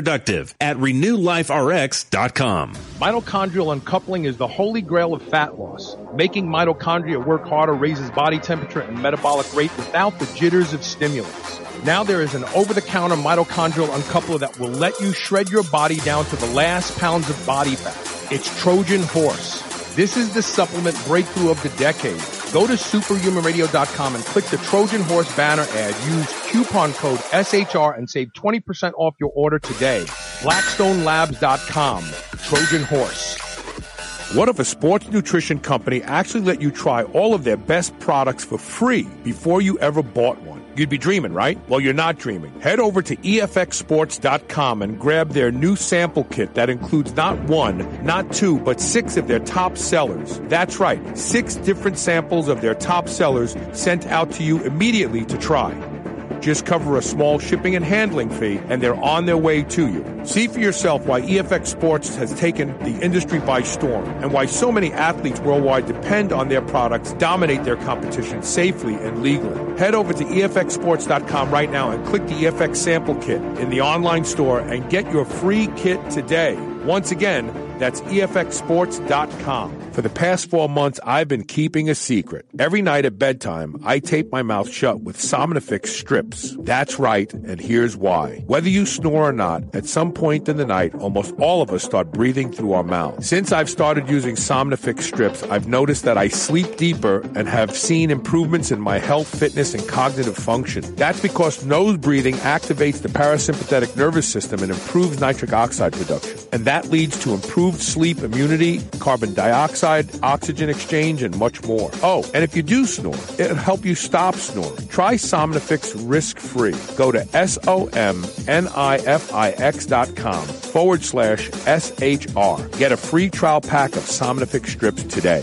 productive at renewliferx.com. Mitochondrial uncoupling is the holy grail of fat loss. Making mitochondria work harder raises body temperature and metabolic rate without the jitters of stimulants. Now there is an over-the-counter mitochondrial uncoupler that will let you shred your body down to the last pounds of body fat. It's Trojan Horse. This is the supplement breakthrough of the decade. Go to superhumanradio.com and click the Trojan Horse banner ad. Use coupon code SHR and save 20% off your order today. BlackstoneLabs.com. Trojan Horse. What if a sports nutrition company actually let you try all of their best products for free before you ever bought one? You'd be dreaming, right? Well, you're not dreaming. Head over to EFXSports.com and grab their new sample kit that includes not one, not two, but six of their top sellers. That's right, six different samples of their top sellers sent out to you immediately to try. Just cover a small shipping and handling fee, and they're on their way to you. See for yourself why EFX Sports has taken the industry by storm and why so many athletes worldwide depend on their products, dominate their competition safely and legally. Head over to EFXSports.com right now and click the EFX sample kit in the online store and get your free kit today. Once again, that's EFXSports.com. For the past four months, I've been keeping a secret. Every night at bedtime, I tape my mouth shut with Somnifix strips. That's right, and here's why. Whether you snore or not, at some point in the night, almost all of us start breathing through our mouth. Since I've started using Somnifix strips, I've noticed that I sleep deeper and have seen improvements in my health, fitness, and cognitive function. That's because nose breathing activates the parasympathetic nervous system and improves nitric oxide production. And that leads to improved sleep immunity, carbon dioxide, oxygen exchange, and much more. Oh, and if you do snore, it'll help you stop snoring. Try Somnifix risk-free. Go to S-O-M-N-I-F-I-X dot com forward slash S-H-R. Get a free trial pack of Somnifix strips today.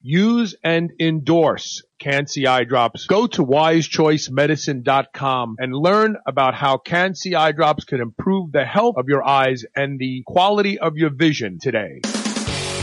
use and endorse Can-C eye drops. Go to wisechoicemedicine.com and learn about how Can-C eye drops can improve the health of your eyes and the quality of your vision today.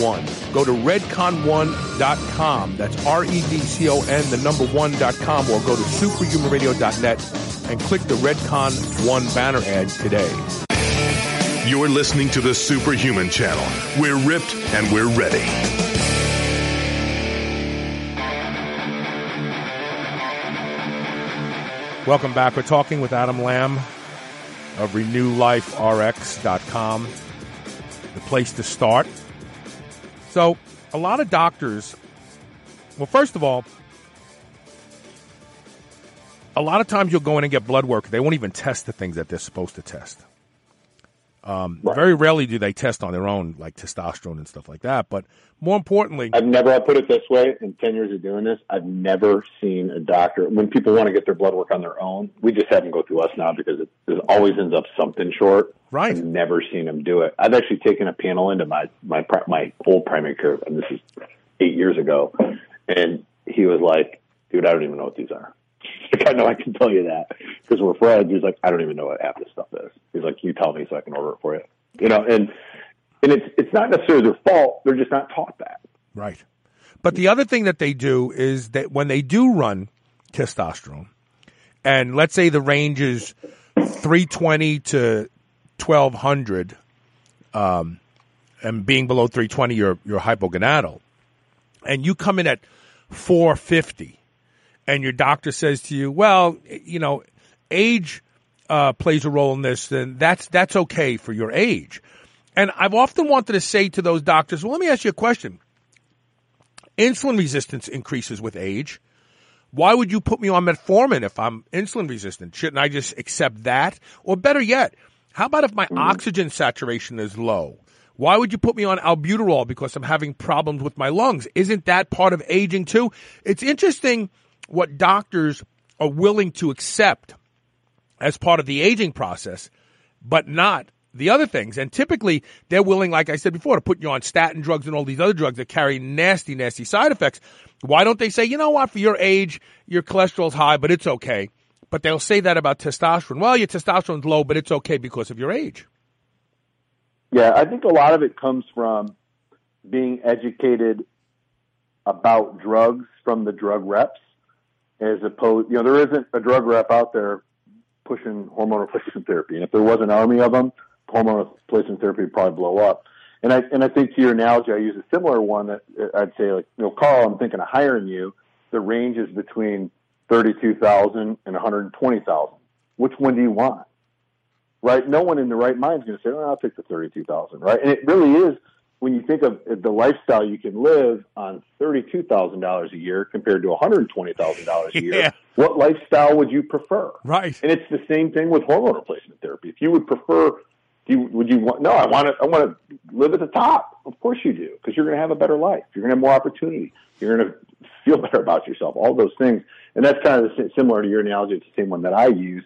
One. Go to redcon1.com. That's R-E-D-C-O-N, the number one.com, or go to superhumanradio.net and click the Redcon One banner ad today. You're listening to the Superhuman Channel. We're ripped and we're ready. Welcome back. We're talking with Adam Lamb of RenewLifeRx.com, the place to start. So, a lot of doctors, well, first of all, a lot of times you'll go in and get blood work. They won't even test the things that they're supposed to test. Um, Right. Very rarely do they test on their own, like testosterone and stuff like that. But more importantly, I've never, I'll put it this way, in 10 years of doing this, I've never seen a doctor, when people want to get their blood work on their own, we just have them go through us now because it, it always ends up something short. Right. I've never seen them do it. I've actually taken a panel into my, my, my old primary care, and this is eight years ago, and he was like, dude, I don't even know what these are. Like, I know I can tell you that because we're friends. He's like, I don't even know what half this stuff is. He's like, you tell me so I can order it for you. You know, and and it's it's not necessarily their fault. They're just not taught that. Right. But the other thing that they do is that when they do run testosterone, and let's say the range is 320 to 1200, um, and being below 320, you're, you're hypogonadal, and you come in at 450, and your doctor says to you, well, you know, age uh, plays a role in this, then that's, that's okay for your age. And I've often wanted to say to those doctors, well, let me ask you a question. Insulin resistance increases with age. Why would you put me on metformin if I'm insulin resistant? Shouldn't I just accept that? Or better yet, how about if my oxygen saturation is low? Why would you put me on albuterol because I'm having problems with my lungs? Isn't that part of aging too? It's interesting what doctors are willing to accept as part of the aging process, but not the other things. And typically, they're willing, like I said before, to put you on statin drugs and all these other drugs that carry nasty, nasty side effects. Why don't they say, you know what, for your age, your cholesterol's high, but it's okay? But they'll say that about testosterone. Well, your testosterone's low, but it's okay because of your age. Yeah, I think a lot of it comes from being educated about drugs from the drug reps, as opposed, you know, there isn't a drug rep out there pushing hormone replacement therapy, and if there was an army of them, hormone replacement therapy would probably blow up. And I and I think to your analogy, I use a similar one that I'd say, like, you know, Carl, I'm thinking of hiring you. The range is between thirty-two thousand and one hundred twenty thousand. Which one do you want? right? No one in the right mind is going to say, "Oh, I'll take the thirty-two thousand, right?" And it really is when you think of the lifestyle you can live on thirty-two thousand dollars a year compared to one hundred twenty thousand dollars a year. Yeah. What lifestyle would you prefer? Right. And it's the same thing with hormone replacement therapy. If you would prefer, do you, would you want? No, I want to. I want to live at the top. Of course you do, because you're going to have a better life. You're going to have more opportunity. You're going to feel better about yourself, all those things. And that's kind of similar to your analogy. It's the same one that I use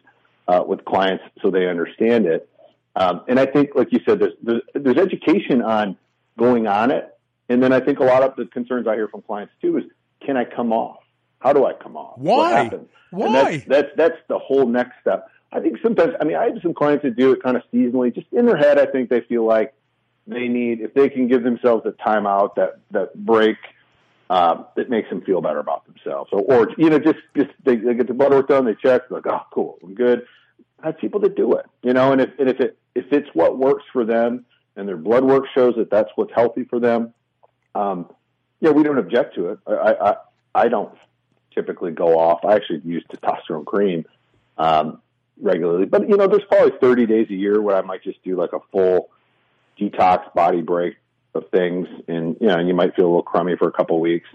uh, with clients so they understand it. Um, and I think, like you said, there's, there's, there's education on going on it. And then I think a lot of the concerns I hear from clients too is, can I come off? How do I come off? Why? Why? And that's, that's, that's the whole next step. I think sometimes, I mean, I have some clients that do it kind of seasonally. Just in their head, I think they feel like they need, if they can give themselves a timeout, that, that break, um, it makes them feel better about themselves. Or, or you know, just, just they, they get the blood work done, they check, they're like, oh, cool, I'm good. I have people that do it, you know, and if, and if it, if it's what works for them and their blood work shows that that's what's healthy for them, um, yeah, we don't object to it. I, I, I don't typically go off. I actually use testosterone cream, um, regularly, but you know, there's probably 30 days a year where I might just do like a full detox body break of things, and you know, you might feel a little crummy for a couple weeks.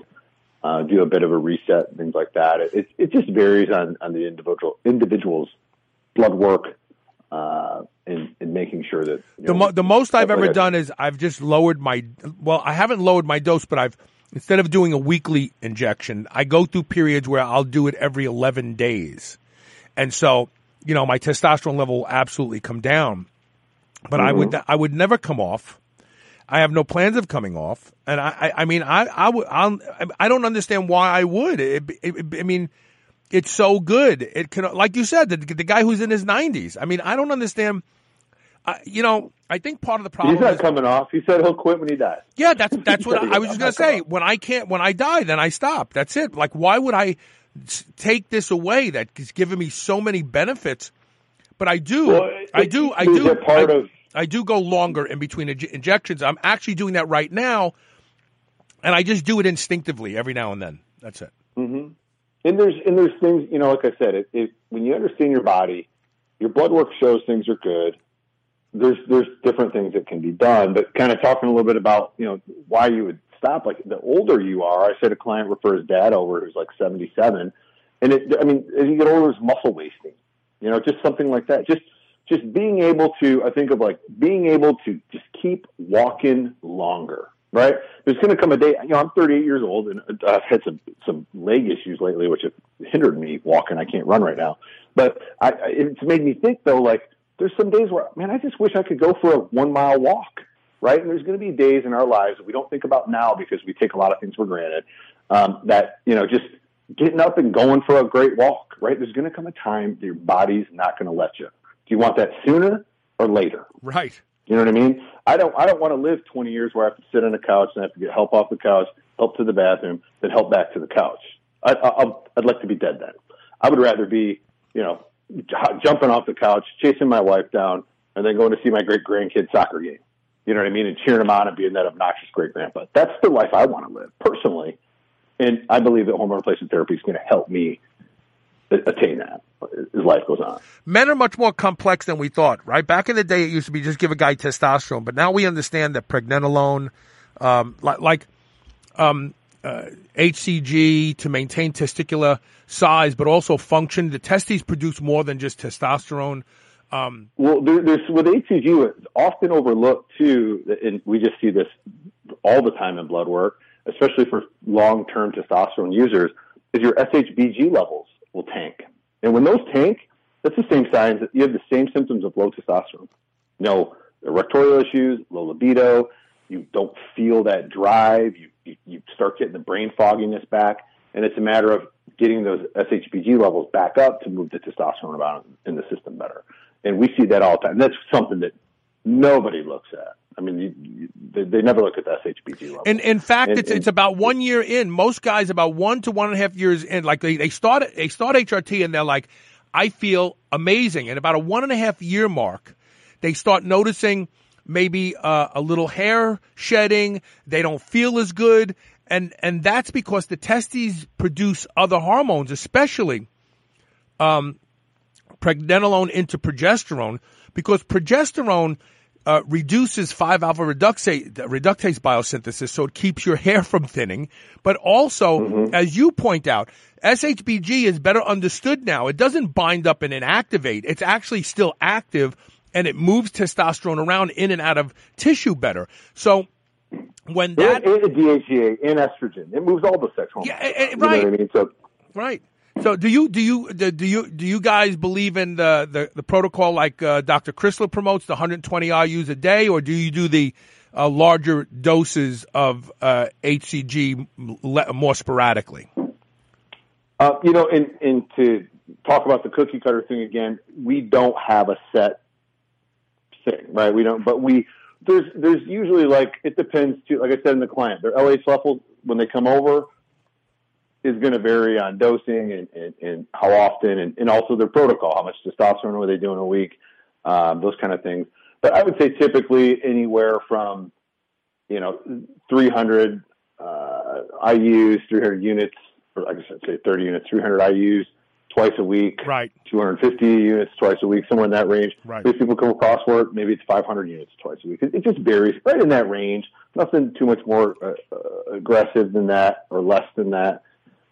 Uh, do a bit of a reset, things like that. It, it just varies on, on the individual individual's blood work uh, and, and making sure that the, mo- the most I've ever done is I've just lowered my well, I haven't lowered my dose, but I've instead of doing a weekly injection, I go through periods where I'll do it every eleven days, and so you know my testosterone level will absolutely come down. But mm-hmm. I would I would never come off. I have no plans of coming off, and I I, I mean I I would I'll, I don't understand why I would. It, it, it, I mean it's so good. It can, like you said, the, the guy who's in his 90s. I mean, I don't understand. Uh, you know, I think part of the problem. He's not is, coming off. He said he'll quit when he dies. Yeah, that's that's what I, I was just gonna say. When I can't, when I die, then I stop. That's it. Like, why would I take this away? That's given me so many benefits. But I do, well, I do, I do. Part I, of... I do go longer in between injections. I'm actually doing that right now, and I just do it instinctively every now and then. That's it. Mm-hmm. And there's and there's things you know, like I said, it, it, when you understand your body, your blood work shows things are good. There's there's different things that can be done, but kind of talking a little bit about you know why you would stop. Like the older you are, I said a client refers dad over who's like 77, and it I mean as you get older, it's muscle wasting. You know, just something like that. Just just being able to, I think of like being able to just keep walking longer right? There's going to come a day. You know, I'm 38 years old, and uh, I've had some some leg issues lately, which have hindered me walking. I can't run right now, but I, it's made me think though. Like, there's some days where, man, I just wish I could go for a one mile walk, right? And there's going to be days in our lives that we don't think about now because we take a lot of things for granted. Um, that you know, just getting up and going for a great walk, right? There's going to come a time that your body's not going to let you. Do you want that sooner or later? Right. You know what I mean? I don't I don't want to live 20 years where I have to sit on a couch and I have to get help off the couch, help to the bathroom, then help back to the couch. I, I, I'd like to be dead then. I would rather be, you know, jumping off the couch, chasing my wife down, and then going to see my great grandkid soccer game. You know what I mean? And cheering them on and being that obnoxious great grandpa. That's the life I want to live personally. And I believe that hormone replacement therapy is going to help me attain that as life goes on. Men are much more complex than we thought, right? Back in the day, it used to be just give a guy testosterone, but now we understand that pregnenolone, um, like, um, uh, HCG to maintain testicular size, but also function. The testes produce more than just testosterone. Um, well, there, there's with HCG, it's often overlooked too, and we just see this all the time in blood work, especially for long-term testosterone users, is your SHBG levels will tank. And when those tank, that's the same signs that you have the same symptoms of low testosterone. You know, erectorial issues, low libido, you don't feel that drive, you, you, start getting the brain fogginess back, and it's a matter of getting those SHBG levels back up to move the testosterone about in the system better. And we see that all the time. That's something that nobody looks at. I mean, you, you, they, they, never look at the SHBG level. And in fact, and, it's and, it's about one year in. Most guys about one to one and a half years in, like they, they start they start HRT and they're like, I feel amazing. And about a one and a half year mark, they start noticing maybe uh, a little hair shedding. They don't feel as good, and and that's because the testes produce other hormones, especially um, pregnenolone into progesterone, because progesterone uh, reduces 5-alpha reductase, reductase biosynthesis, so it keeps your hair from thinning. But also, mm-hmm. as you point out, SHBG is better understood now. It doesn't bind up and inactivate. It's actually still active and it moves testosterone around in and out of tissue better. So when that and, and DHEA and estrogen, it moves all the sex hormones. Yeah, eh, eh, You know right. I mean? So Right. So do you do you do you do you guys believe in the the, the protocol like uh, Dr. Crisler promotes the 120 IU's a day, or do you do the uh, larger doses of uh, HCG le- more sporadically? Uh, you know, and, and to talk about the cookie cutter thing again, we don't have a set thing, right? We don't, but we there's there's usually like it depends too. Like I said in the client, their LH level when they come over is going to vary on dosing and, and, and how often, and, and also their protocol, how much testosterone are they doing a week, um, those kind of things. But I would say typically anywhere from you know 300 uh, IU's, 300 units, or I guess I'd say 30 units, 300 IU's twice a week, right? 250 units twice a week, somewhere in that range. Right. If people come across work, maybe it's 500 units twice a week. It, it just varies, right in that range. Nothing too much more uh, uh, aggressive than that or less than that.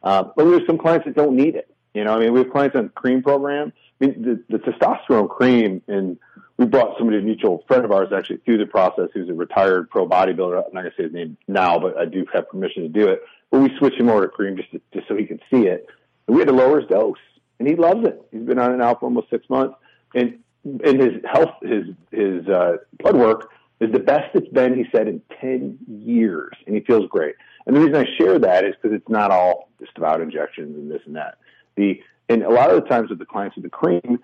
Uh, but there's some clients that don't need it. You know, I mean, we have clients on cream program. I mean, the, the testosterone cream, and we brought somebody, a mutual friend of ours, actually through the process. Who's a retired pro bodybuilder. I'm not going to say his name now, but I do have permission to do it. But we switched him over to cream just to, just so he could see it. And we had to lower his dose, and he loves it. He's been on it now for almost six months, and and his health, his his uh, blood work is the best it's been. He said in ten years, and he feels great. And the reason I share that is because it's not all just about injections and this and that. The and a lot of the times with the clients with the cream,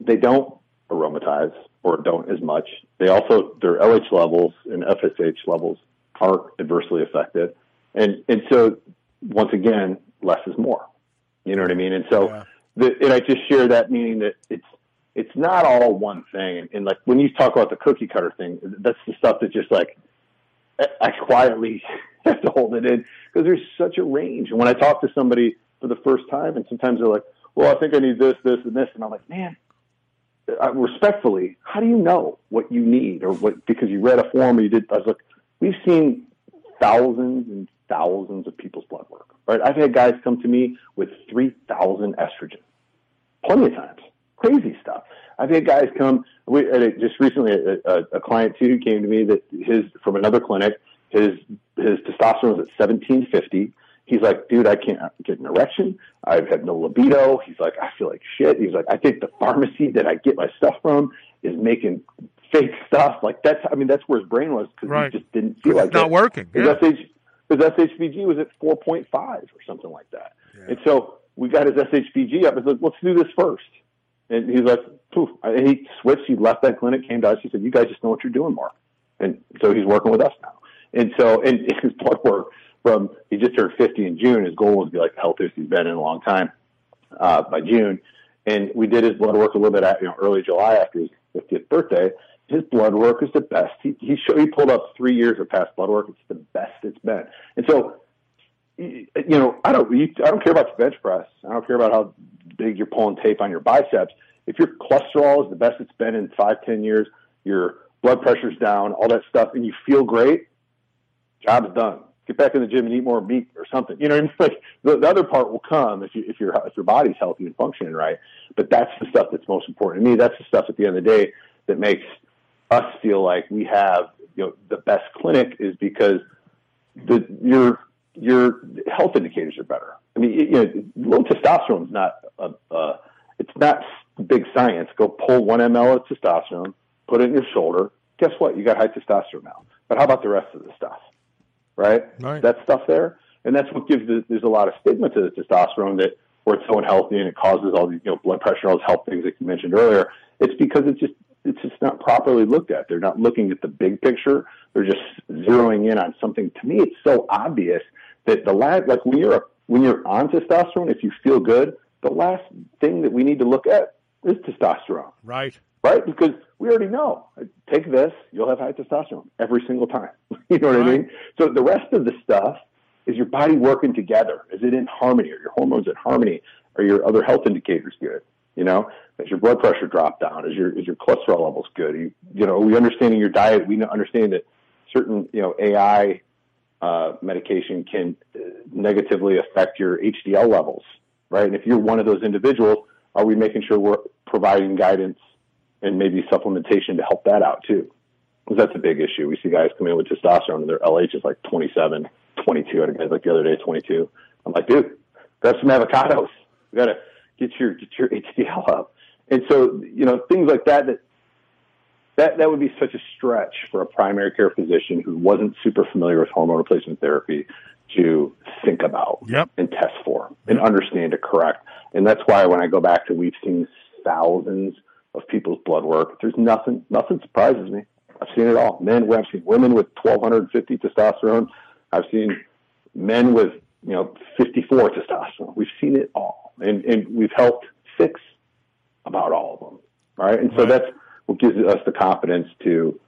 they don't aromatize or don't as much. They also their LH levels and FSH levels aren't adversely affected, and and so once again, less is more. You know what I mean? And so, the, and I just share that meaning that it's it's not all one thing. And, and like when you talk about the cookie cutter thing, that's the stuff that just like I, quietly have to hold it in because there's such a range. And when I talk to somebody for the first time, and sometimes they're like, "Well, I think I need this, this, and this," and I'm like, "Man." I, respectfully, how do you know what you need or what because you read a form or you did? I was like, we've seen thousands and thousands of people's blood work. Right? I've had guys come to me with three thousand estrogen, plenty of times. Crazy stuff. I've had guys come. We just recently a, a, a client too who came to me that his from another clinic. His his testosterone was at seventeen fifty. He's like, dude, I can't get an erection. I've had no libido. He's like, I feel like shit. He's like, I think the pharmacy that I get my stuff from is making fake stuff. Like that's, I mean, that's where his brain was because Right. he just didn't feel like It's not it. working, His yeah. SH, his SHBG was at 4.5 or something like that. And so we got his SHBG up and said, let's do this first. And he's like, poof. And he switched. He left that clinic, came to us. He said, you guys just know what you're doing, Mark. And so he's working with us now. And so, and his blood work from, he just turned 50 in June. His goal was to be like the healthiest he's been in a long time, uh, by June. And we did his blood work a little bit at, you know, early July after his 50th birthday. His blood work is the best. He, he showed, he pulled up three years of past blood work. It's the best it's been. And so, you know, I don't, you, I don't care about the bench press. I don't care about how big you're pulling tape on your biceps. If your cholesterol is the best it's been in five, ten years, your blood pressure's down, all that stuff, and you feel great, job's done. Get back in the gym and eat more meat or something. You know, I mean? like the, the other part will come if you if your if your body's healthy and functioning right. But that's the stuff that's most important to me. That's the stuff at the end of the day that makes us feel like we have you know the best clinic is because the your your health indicators are better. I mean, you know, low testosterone is not a, uh, it's not big science. Go pull one ml of testosterone, put it in your shoulder. Guess what? You got high testosterone now. But how about the rest of the stuff? Right? Right. That stuff there, and that's what gives the, there's a lot of stigma to the testosterone that where it's so unhealthy and it causes all these you know blood pressure, all those health things that you mentioned earlier. It's because it's just it's just not properly looked at. They're not looking at the big picture. They're just zeroing in on something. To me, it's so obvious that the last, like when you're when you're on testosterone, if you feel good, the last thing that we need to look at is testosterone, Right. right? Because we already know. Take this, you'll have high testosterone every single time. you know what I mean? So the rest of the stuff is your body working together. Is it in harmony? Are your hormones in harmony? Are your other health indicators good? You know, is your blood pressure drop down? Is your is your cholesterol levels good? You, you know, are we understanding your diet? We understand that certain you know AI uh, medication can uh, negatively affect your HDL levels, right? And if you're one of those individuals, are we making sure we're providing guidance and maybe supplementation to help that out too? because that's a big issue. We see guys come in with testosterone and their LH is like 27, 22. I had a guy like the other day, 22. I'm like, dude, grab some avocados. You gotta get your get your HDL up. And so, you know, things like that that that that would be such a stretch for a primary care physician who wasn't super familiar with hormone replacement therapy to think about Yep. and test for and understand to correct. And that's why when I go back to we've seen thousands of people's blood work, there's nothing nothing surprises me. I've seen it all. Men, I've seen women with 1250 testosterone. I've seen men with you know 54 testosterone. We've seen it all, and and we've helped six about all of them. All right, and so that's what gives us the confidence to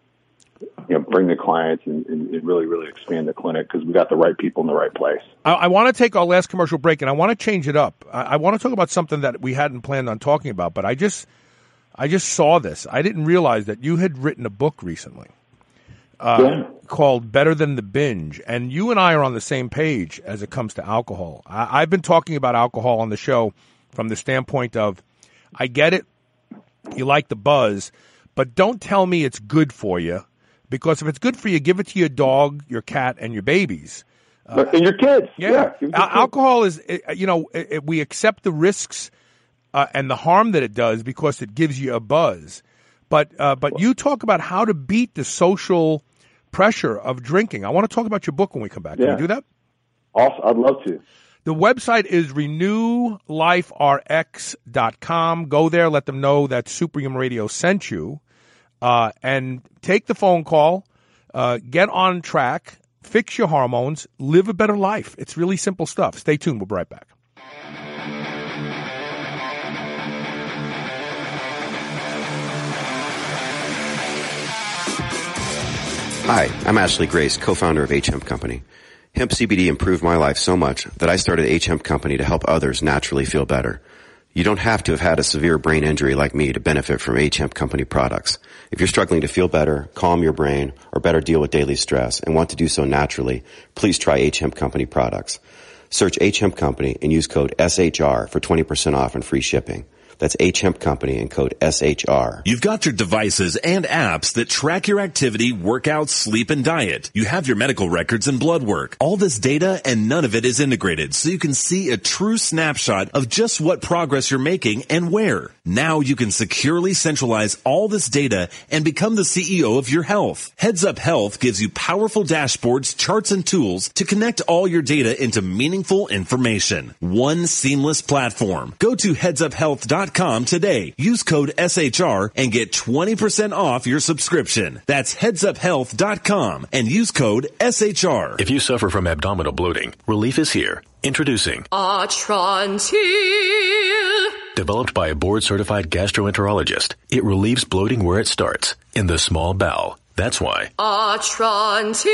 you know bring the clients and, and, and really really expand the clinic because we got the right people in the right place. I, I want to take our last commercial break, and I want to change it up. I, I want to talk about something that we hadn't planned on talking about, but I just, I just saw this. I didn't realize that you had written a book recently uh, Yeah. called "Better Than the Binge," and you and I are on the same page as it comes to alcohol. I, I've been talking about alcohol on the show from the standpoint of, I get it, you like the buzz, but don't tell me it's good for you, because if it's good for you, give it to your dog, your cat, and your babies. and your kids, Yeah, yeah, give it to Al- your kids. alcohol is, uh, you know, it, it- we accept the risks uh, and the harm that it does because it gives you a buzz. But uh, but you talk about how to beat the social pressure of drinking. I want to talk about your book when we come back. Can Yeah. you do that? Awesome. I'd love to. The website is renewliferx.com. Go there, let them know that Superhuman Radio sent you, uh, and take the phone call, uh, get on track, fix your hormones, live a better life. It's really simple stuff. Stay tuned. We'll be right back. Hi, I'm Ashley Grace, co-founder of H Hemp Company. Hemp CBD improved my life so much that I started H Hemp Company to help others naturally feel better. You don't have to have had a severe brain injury like me to benefit from H Hemp Company products. If you're struggling to feel better, calm your brain, or better deal with daily stress and want to do so naturally, please try H Hemp Company products. Search H Hemp Company and use code SHR for 20% off and free shipping. That's H Hemp Company and code SHR. You've got your devices and apps that track your activity, workouts, sleep, and diet. You have your medical records and blood work. All this data and none of it is integrated so you can see a true snapshot of just what progress you're making and where. Now you can securely centralize all this data and become the CEO of your health. Heads Up Health gives you powerful dashboards, charts, and tools to connect all your data into meaningful information. One seamless platform. Go to headsuphealth.com today. Use code SHR and get 20% off your subscription. That's headsuphealth.com and use code SHR. If you suffer from abdominal bloating, relief is here. Introducing Atrantil. Developed by a board certified gastroenterologist, it relieves bloating where it starts, in the small bowel. That's why. Atrantil.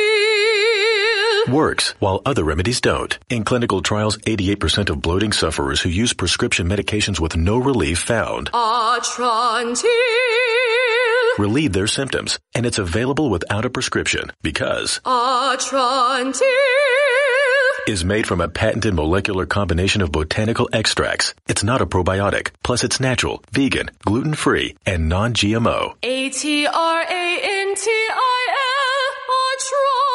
Works, while other remedies don't. In clinical trials, 88% of bloating sufferers who use prescription medications with no relief found Atrantil. relieve their symptoms, and it's available without a prescription because Atrantil. is made from a patented molecular combination of botanical extracts. It's not a probiotic. Plus, it's natural, vegan, gluten-free, and non-GMO. A-T-R-A-N-T-I-L. Atrantil.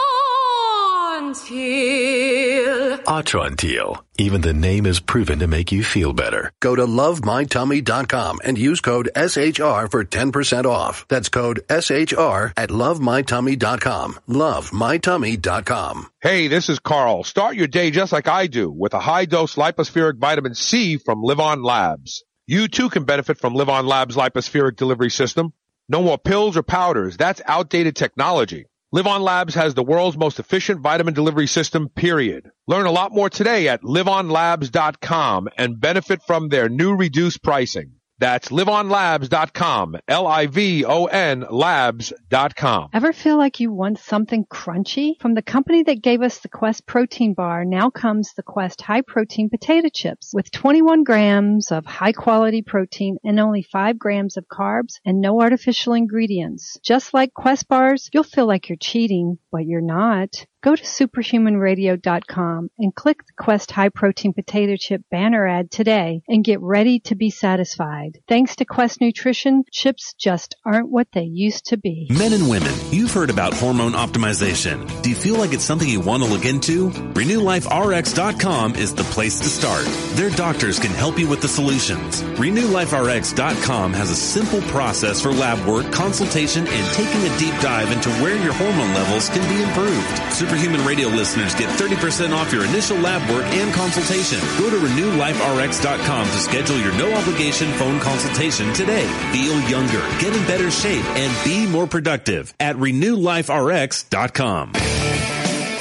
Atrantil. Even the name is proven to make you feel better. Go to lovemytummy.com and use code SHR for 10% off. That's code SHR at lovemytummy.com. Lovemytummy.com. Hey, this is Carl. Start your day just like I do with a high dose lipospheric vitamin C from LivOn Labs. You too can benefit from LivOn Labs lipospheric delivery system. No more pills or powders. That's outdated technology. LivOn Labs has the world's most efficient vitamin delivery system, period. Learn a lot more today at livonlabs.com and benefit from their new reduced pricing. That's livonlabs.com. L-I-V-O-N labs.com. Ever feel like you want something crunchy? From the company that gave us the Quest protein bar, now comes the Quest high protein potato chips with 21 grams of high quality protein and only 5 grams of carbs and no artificial ingredients. Just like Quest bars, you'll feel like you're cheating, what you're not. Go to superhumanradio.com and click the Quest High Protein Potato Chip banner ad today and get ready to be satisfied. Thanks to Quest Nutrition, chips just aren't what they used to be. Men and women, you've heard about hormone optimization. Do you feel like it's something you want to look into? RenewLifeRx.com is the place to start. Their doctors can help you with the solutions. RenewLifeRx.com has a simple process for lab work, consultation, and taking a deep dive into where your hormone levels be improved. Superhuman Radio listeners get 30% off your initial lab work and consultation. Go to RenewLifeRx.com to schedule your no obligation phone consultation today. Feel younger, get in better shape, and be more productive at RenewLifeRx.com.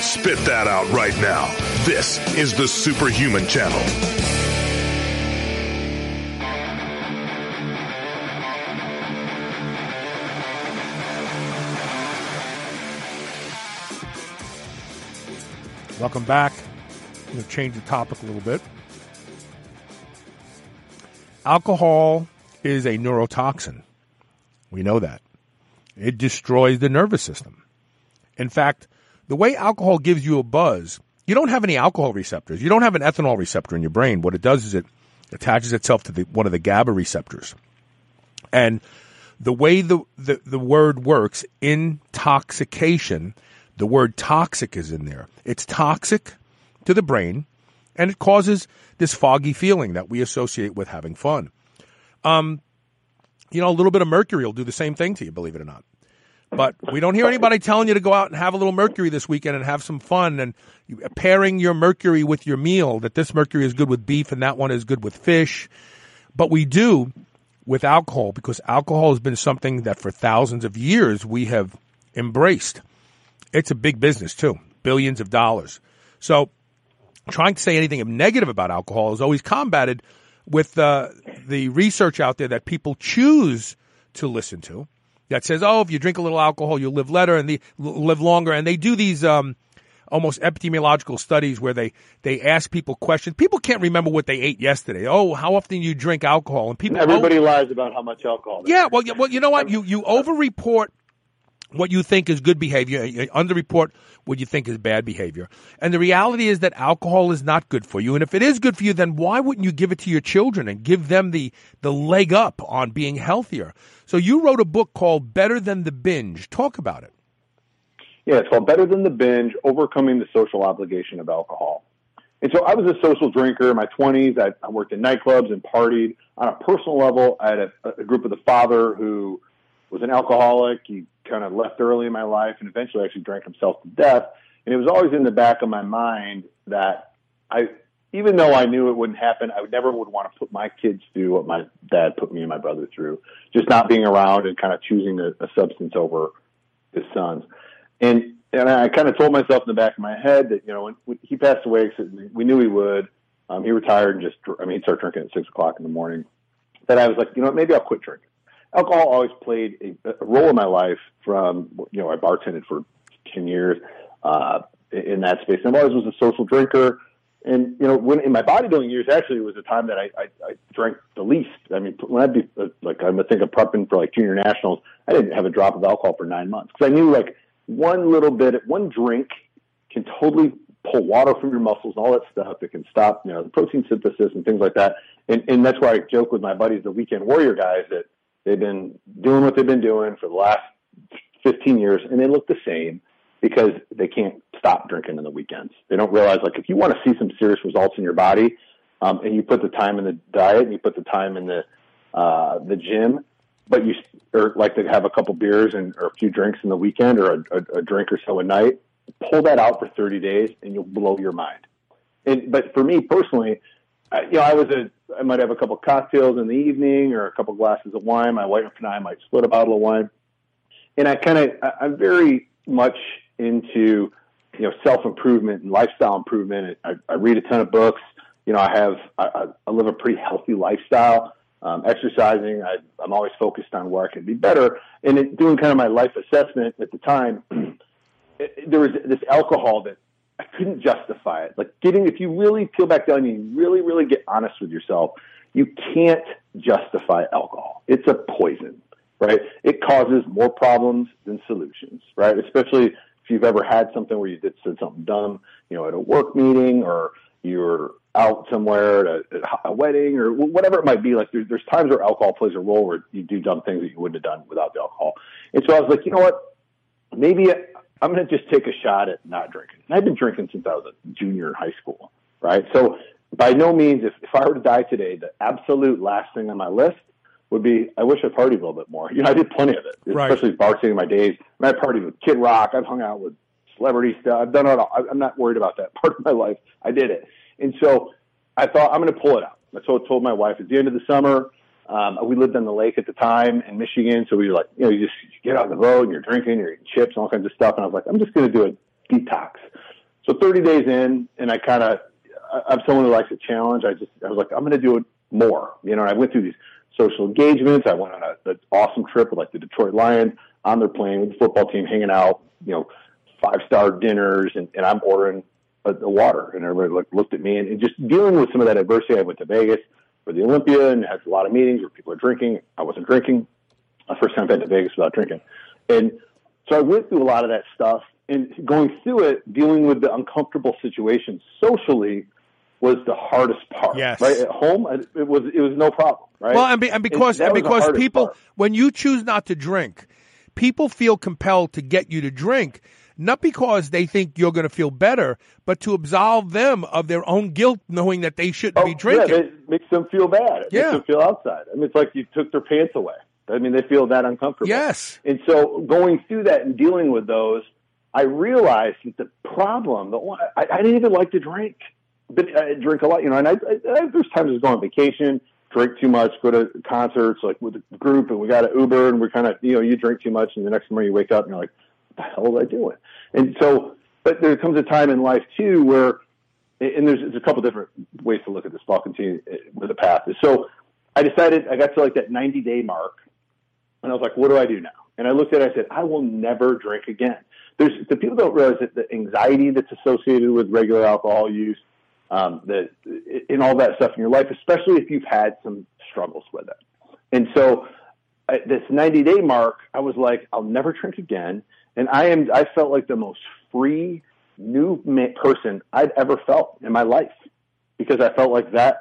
Spit that out right now. This is the Superhuman Channel. Welcome back. I'm going to change the topic a little bit. Alcohol is a neurotoxin. We know that. It destroys the nervous system. In fact, the way alcohol gives you a buzz, you don't have any alcohol receptors. You don't have an ethanol receptor in your brain. What it does is it attaches itself to the, one of the GABA receptors. And the way the, the, the word works, intoxication, the word toxic is in there. It's toxic to the brain, and it causes this foggy feeling that we associate with having fun. Um, you know, a little bit of mercury will do the same thing to you, believe it or not. But we don't hear anybody telling you to go out and have a little mercury this weekend and have some fun and pairing your mercury with your meal, that this mercury is good with beef and that one is good with fish. But we do with alcohol because alcohol has been something that for thousands of years we have embraced. It's a big business too, billions of dollars. So trying to say anything negative about alcohol is always combated with uh, the research out there that people choose to listen to that says, "Oh, if you drink a little alcohol, you'll live later and the, live longer." And they do these um, almost epidemiological studies where they they ask people questions. People can't remember what they ate yesterday. Oh, how often you drink alcohol? And people everybody oh, lies about how much alcohol. Yeah, well, well, you know what? You you overreport what you think is good behavior, underreport what you think is bad behavior. And the reality is that alcohol is not good for you. And if it is good for you, then why wouldn't you give it to your children and give them the, the leg up on being healthier? So you wrote a book called Better Than the Binge. Talk about it. Yeah, it's called Better Than the Binge, Overcoming the Social Obligation of Alcohol. And so I was a social drinker in my 20s. I, I worked in nightclubs and partied. On a personal level, I had a, a group of the father who was an alcoholic. He kind of left early in my life and eventually actually drank himself to death. And it was always in the back of my mind that I, even though I knew it wouldn't happen, I would never would want to put my kids through what my dad put me and my brother through. Just not being around and kind of choosing a, a substance over his sons. And and I kind of told myself in the back of my head that you know when, when he passed away, we knew he would. Um, he retired and just I mean he started drinking at six o'clock in the morning. That I was like, you know, maybe I'll quit drinking alcohol always played a, a, role in my life. From you know, I bartended for ten years uh, in that space, and I always was a social drinker. And you know, when in my bodybuilding years, actually, it was the time that I, I, I drank the least. I mean, when I'd be uh, like, I would think of prepping for like junior nationals, I didn't have a drop of alcohol for nine months because I knew like one little bit, one drink can totally pull water from your muscles and all that stuff. It can stop, you know, the protein synthesis and things like that. And, and that's why I joke with my buddies, the weekend warrior guys, that They've been doing what they've been doing for the last 15 years, and they look the same because they can't stop drinking on the weekends. They don't realize, like, if you want to see some serious results in your body, um, and you put the time in the diet, and you put the time in the uh, the gym, but you or like to have a couple beers and or a few drinks in the weekend, or a, a, a drink or so a night. Pull that out for 30 days, and you'll blow your mind. And but for me personally, I, you know, I was a, I might have a couple cocktails in the evening or a couple glasses of wine. My wife and I might split a bottle of wine. And I kind of, I'm very much into, you know, self improvement and lifestyle improvement. I, I read a ton of books. You know, I have, I, I live a pretty healthy lifestyle. Um, exercising, I, I'm always focused on where I can be better. And it, doing kind of my life assessment at the time, it, there was this alcohol that I couldn't justify it. Like getting, if you really peel back down and you really, really get honest with yourself, you can't justify alcohol. It's a poison, right? It causes more problems than solutions, right? Especially if you've ever had something where you did said something dumb, you know, at a work meeting or you're out somewhere at a, a wedding or whatever it might be. Like there's times where alcohol plays a role where you do dumb things that you wouldn't have done without the alcohol. And so I was like, you know what? Maybe I'm going to just take a shot at not drinking. And I've been drinking since I was a junior in high school, right? So by no means, if, if I were to die today, the absolute last thing on my list would be I wish I partied a little bit more. You know, I did plenty of it, Right. especially bartending my days. I mean, I partied with Kid Rock. I've hung out with celebrity stuff. I've done it all. I'm not worried about that part of my life. I did it. And so I thought I'm going to pull it out. That's what I told my wife at the end of the summer. Um, we lived on the lake at the time in Michigan. So we were like, you know, you just get on the road and you're drinking, you're eating chips and all kinds of stuff. And I was like, I'm just going to do a detox. So 30 days in, and I kind of, I'm someone who likes a challenge. I just, I was like, I'm going to do it more. You know, I went through these social engagements. I went on a, an awesome trip with like the Detroit Lions on their plane with the football team, hanging out, you know, five star dinners, and, and I'm ordering the water, and everybody looked, looked at me, and, and just dealing with some of that adversity. I went to Vegas for the Olympia and had a lot of meetings where people are drinking. I wasn't drinking. My first time I've been to Vegas without drinking, and so I went through a lot of that stuff. And going through it, dealing with the uncomfortable situations socially was the hardest part. Yes. Right at home, it was it was no problem. Right. Well, and, be, and because that and because people, part. when you choose not to drink, people feel compelled to get you to drink, not because they think you're going to feel better, but to absolve them of their own guilt, knowing that they shouldn't be drinking. Oh, Yeah, it makes them feel bad. It Yeah. makes them feel outside. I mean, it's like you took their pants away. I mean, they feel that uncomfortable. Yes. And so going through that and dealing with those, I realized that the problem, the one, I, I didn't even like to drink, but I drink a lot, you know, and I, I, I there's times I was going on vacation, drink too much, go to concerts like with a group and we got an Uber and we're kind of, you know, you drink too much and the next morning you wake up and you're like, the hell was I doing? And so, but there comes a time in life too where and there's, there's a couple different ways to look at this. But I'll continue with the path. So I decided I got to like that 90 day mark, and I was like, what do I do now? And I looked at it. I said, I will never drink again. There's the people don't realize that the anxiety that's associated with regular alcohol use, um, the in all that stuff in your life, especially if you've had some struggles with it. And so at this 90 day mark, I was like, I'll never drink again. And I am, I felt like the most free new person I'd ever felt in my life because I felt like that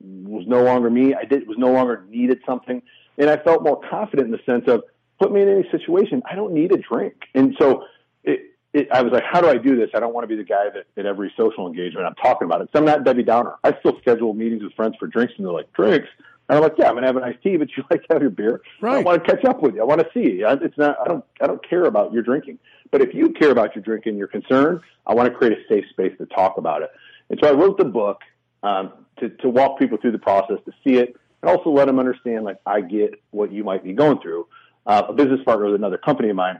was no longer me. I did, was no longer needed something. And I felt more confident in the sense of put me in any situation. I don't need a drink. And so it, it, I was like, how do I do this? I don't want to be the guy that at every social engagement I'm talking about it. So I'm not Debbie Downer. I still schedule meetings with friends for drinks and they're like, drinks? And I'm like, yeah, I'm gonna have a nice tea, but you like to have your beer. I want to catch up with you. I want to see you. It's not. I don't. I don't care about your drinking. But if you care about your drinking, you're concerned. I want to create a safe space to talk about it. And so I wrote the book um, to to walk people through the process, to see it, and also let them understand like I get what you might be going through. Uh, a business partner with another company of mine,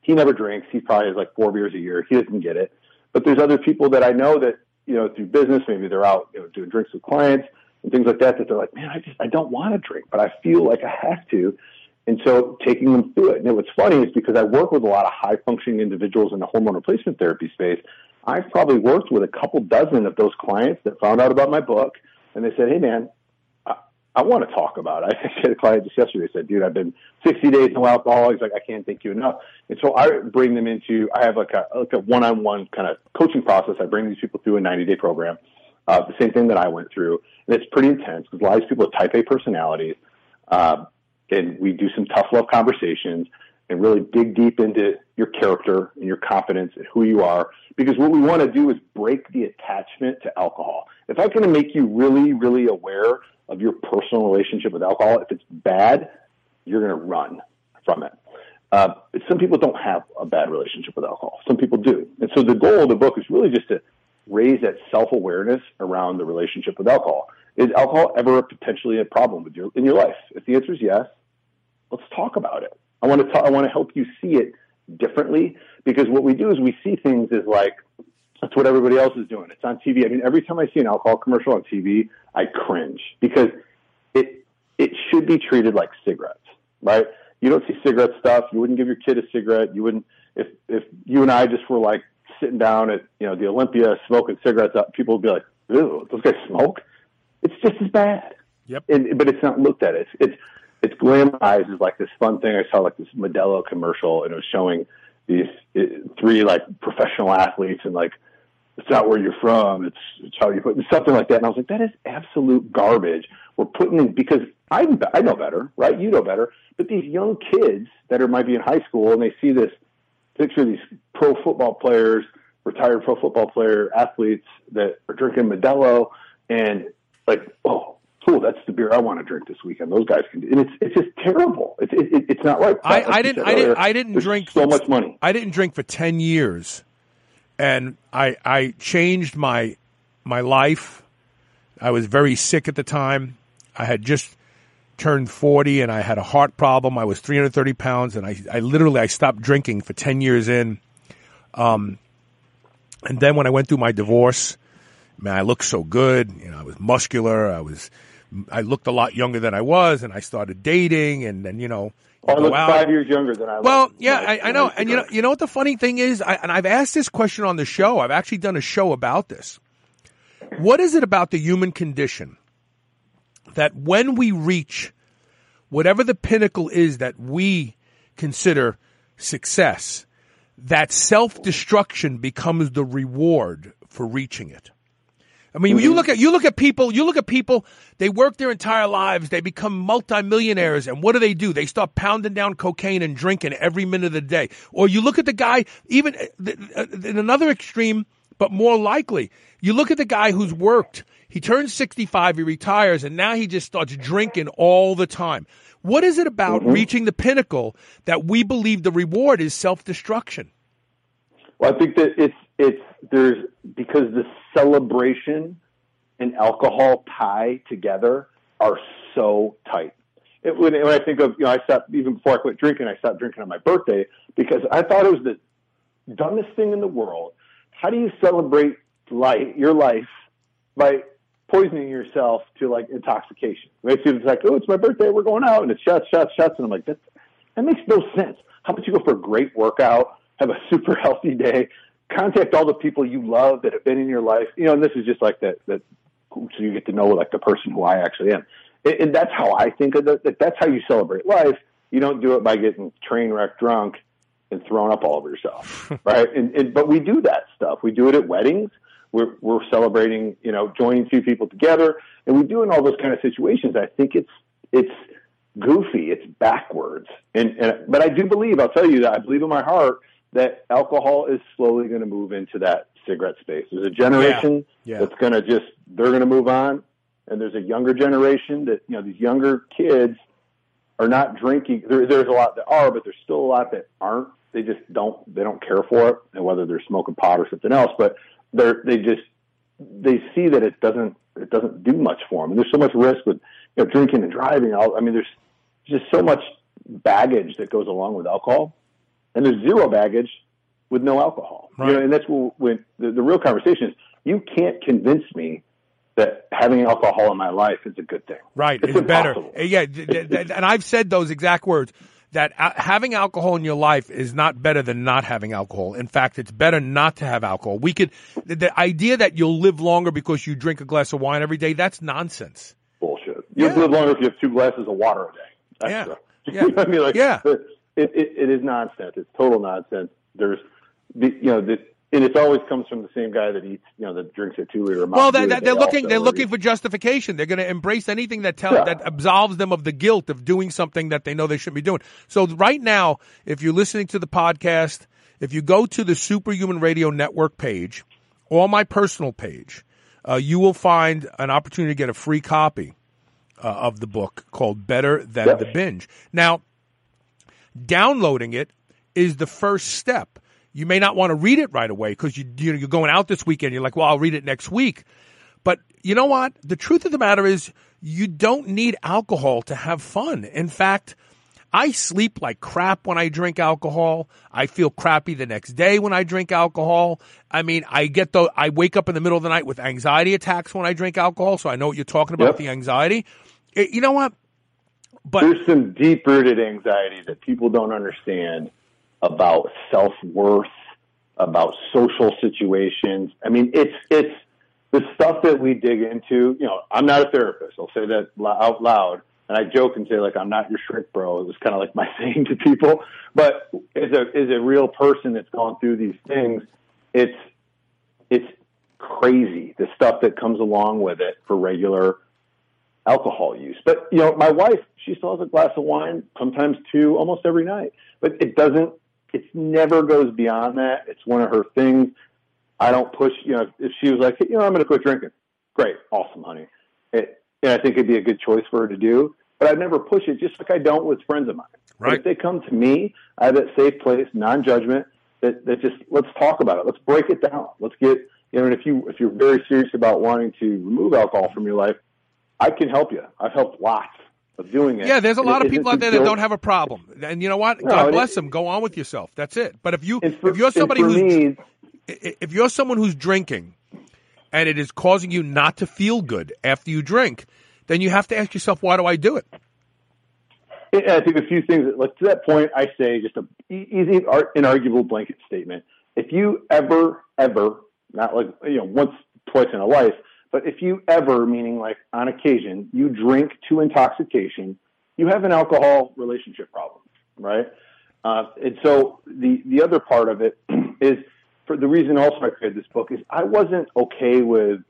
he never drinks. He probably has like four beers a year. He doesn't get it. But there's other people that I know that you know through business, maybe they're out you know, doing drinks with clients and things like that. That they're like, man, I just I don't want to drink, but I feel like I have to. And so taking them through it. And what's funny is because I work with a lot of high functioning individuals in the hormone replacement therapy space, I've probably worked with a couple dozen of those clients that found out about my book and they said, Hey man, I, I want to talk about it. I had a client just yesterday said, dude, I've been 60 days no alcohol. He's like, I can't thank you enough. And so I bring them into, I have like a, like a one-on-one kind of coaching process. I bring these people through a 90 day program. Uh, the same thing that I went through. And it's pretty intense because a lot of these people have type A personalities. Uh, and we do some tough love conversations and really dig deep into your character and your confidence and who you are. Because what we want to do is break the attachment to alcohol. If I can make you really, really aware of your personal relationship with alcohol, if it's bad, you're going to run from it. Uh, some people don't have a bad relationship with alcohol. Some people do. And so the goal of the book is really just to raise that self awareness around the relationship with alcohol. Is alcohol ever potentially a problem with your in your life? If the answer is yes, let's talk about it. I want to I want to help you see it differently because what we do is we see things as like that's what everybody else is doing. It's on TV. I mean, every time I see an alcohol commercial on TV, I cringe because it it should be treated like cigarettes, right? You don't see cigarette stuff. You wouldn't give your kid a cigarette. You wouldn't if if you and I just were like sitting down at you know the Olympia smoking cigarettes up, people would be like, "Ew, those guys smoke." It's just as bad. Yep. And, but it's not looked at. It's it's it's glamorized as like this fun thing. I saw like this Modelo commercial, and it was showing these it, three like professional athletes and like it's not where you're from, it's, it's how you put something like that. And I was like, that is absolute garbage. We're putting in because I I know better, right? You know better. But these young kids that are might be in high school and they see this picture these pro football players, retired pro football player athletes that are drinking Modelo and like, oh, cool, that's the beer I want to drink this weekend. Those guys can do, and it's it's just terrible. It's it, it's not right. I, Like I didn't. I didn't. I didn't drink so much money. I didn't drink for ten years, and I I changed my my life. I was very sick at the time. I had just turned forty, and I had a heart problem. I was three hundred thirty pounds, and I I literally I stopped drinking for ten years in. Um, and then when I went through my divorce, man, I looked so good. You know, I was muscular. I was. I looked a lot younger than I was, and I started dating, and then you know, I look five years younger than I was. Well, yeah, I, I know, and you know, you know what the funny thing is, I, and I've asked this question on the show. I've actually done a show about this. What is it about the human condition that when we reach whatever the pinnacle is that we consider success, that self destruction becomes the reward for reaching it? I mean, you look at you look at people. You look at people. They work their entire lives. They become multimillionaires, and what do they do? They start pounding down cocaine and drinking every minute of the day. Or you look at the guy, even uh, uh, in another extreme, but more likely, you look at the guy who's worked. He turns sixty-five, he retires, and now he just starts drinking all the time. What is it about mm-hmm. reaching the pinnacle that we believe the reward is self-destruction? Well, I think that it's it's there's because the celebration and alcohol tie together are so tight. It, when, when I think of you know I stopped even before I quit drinking, I stopped drinking on my birthday because I thought it was the dumbest thing in the world. How do you celebrate life, your life, by poisoning yourself to like intoxication? So it's like, oh, it's my birthday, we're going out, and it's shots, shots, shots, and I'm like, that that makes no sense. How about you go for a great workout, have a super healthy day, contact all the people you love that have been in your life, you know, and this is just like that that so you get to know like the person who I actually am, and, and that's how I think of. That that's how you celebrate life. You don't do it by getting train wreck drunk and throwing up all over yourself, right? And, and but we do that stuff. We do it at weddings. We're we're celebrating, you know, joining two people together, and we do in all those kind of situations. I think it's it's goofy. It's backwards. And, and but I do believe. I'll tell you that I believe in my heart that alcohol is slowly going to move into that cigarette space. There's a generation Yeah. that's going to just they're going to move on, and there's a younger generation that you know these younger kids are not drinking. There, there's a lot that are, but there's still a lot that aren't. They just don't they don't care for it, and whether they're smoking pot or something else, but they're they just they see that it doesn't it doesn't do much for them. And there's so much risk with you know drinking and driving. I mean, there's just so much baggage that goes along with alcohol, and there's zero baggage with no alcohol. You know, and that's what, when the, the real conversation is. You can't convince me that having alcohol in my life is a good thing. Right, It's it's, better. Yeah, and I've said those exact words that having alcohol in your life is not better than not having alcohol. In fact, it's better not to have alcohol. We could the, the idea that you'll live longer because you drink a glass of wine every day, that's nonsense. Bullshit. You'll live longer if you have two glasses of water a day. That's Yeah. the- Yeah. You I mean, like, Yeah. It, it, it is nonsense. It's total nonsense. There's, the, you know, the, and it always comes from the same guy that eats, you know, that drinks a two liter. Well, that, they're looking they're looking for justification. They're going to embrace anything that tells Yeah. that absolves them of the guilt of doing something that they know they shouldn't be doing. So right now, if you're listening to the podcast, if you go to the Superhuman Radio Network page or my personal page, uh, you will find an opportunity to get a free copy uh, of the book called Better Than the Binge. Now, downloading it is the first step. You may not want to read it right away because you, you know, you're going out this weekend. You're like, well, I'll read it next week. But you know what? The truth of the matter is, you don't need alcohol to have fun. In fact, I sleep like crap when I drink alcohol. I feel crappy the next day when I drink alcohol. I mean, I get the, I wake up in the middle of the night with anxiety attacks when I drink alcohol. So I know what you're talking about Yep. the anxiety. It- you know what? But there's some deep rooted anxiety that people don't understand about self worth, about social situations. I mean, it's it's the stuff that we dig into. You know, I'm not a therapist. I'll say that out loud. and I joke and say like I'm not your shrink bro. It was kind of like my saying to people. But as a as a real person that's gone through these things, it's it's crazy the stuff that comes along with it for regular alcohol use. But you know, my wife, she still has a glass of wine, sometimes two, almost every night. But it doesn't. It never goes beyond that. It's one of her things. I don't push. You know, if she was like, hey, you know, I'm going to quit drinking. Great, awesome, honey. It, and I think it'd be a good choice for her to do. But I'd never push it, just like I don't with friends of mine. Right. But if they come to me, I have that safe place, non-judgment. That, that just let's talk about it. Let's break it down. Let's get you know. And if you if you're very serious about wanting to remove alcohol from your life, I can help you. I've helped lots of doing it. Yeah, there's a lot of people out there that don't have a problem, and you know what? God bless it- them. Go on with yourself. That's it. But if you for- if you're somebody who's me- if you're someone who's drinking, and it is causing you not to feel good after you drink, then you have to ask yourself, why do I do it? I think a few things. Like to that point, I say just a easy, ar- inarguable blanket statement. If you ever, ever, not like you know once, twice in a life, but if you ever, meaning like on occasion, you drink to intoxication, you have an alcohol relationship problem, right? Uh, and so the the other part of it is for the reason also I created this book is I wasn't okay with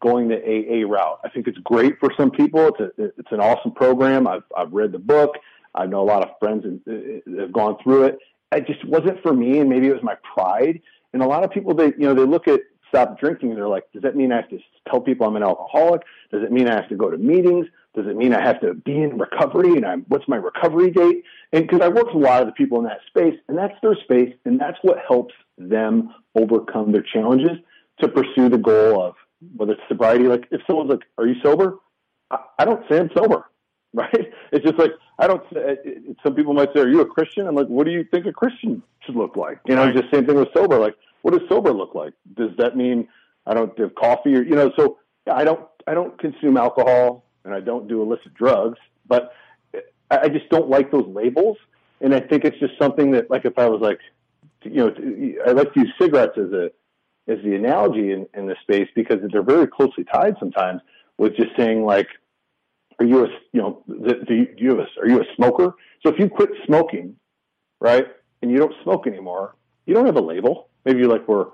going the AA route. I think it's great for some people. It's a, it's an awesome program. I've I've read the book. I know a lot of friends that have gone through it. It just wasn't for me, and maybe it was my pride. And a lot of people, they you know, they look at stop drinking they're like, does that mean I have to tell people I'm an alcoholic? Does it mean I have to go to meetings? Does it mean I have to be in recovery? And I'm what's my recovery date? And because I work with a lot of the people in that space, and that's their space, and that's what helps them overcome their challenges to pursue the goal of whether it's sobriety. Like if someone's like, "Are you sober?" I, I don't say I'm sober, right? It's just like I don't. Say, it, it- some people might say, "Are you a Christian?" I'm like, "What do you think a Christian should look like?" You know, Right. just same thing with sober. Like, what does sober look like? Does that mean I don't have coffee or you know? So I don't. I don't consume alcohol and I don't do illicit drugs, but I, just don't like those labels. And I think it's just something that, like, if I was like, you know, I like to use cigarettes as a as the analogy in, in this space because they're very closely tied sometimes with just saying like, are you a you know do do you have a, are you a smoker? So if you quit smoking, right, and you don't smoke anymore, you don't have a label. Maybe you're like we're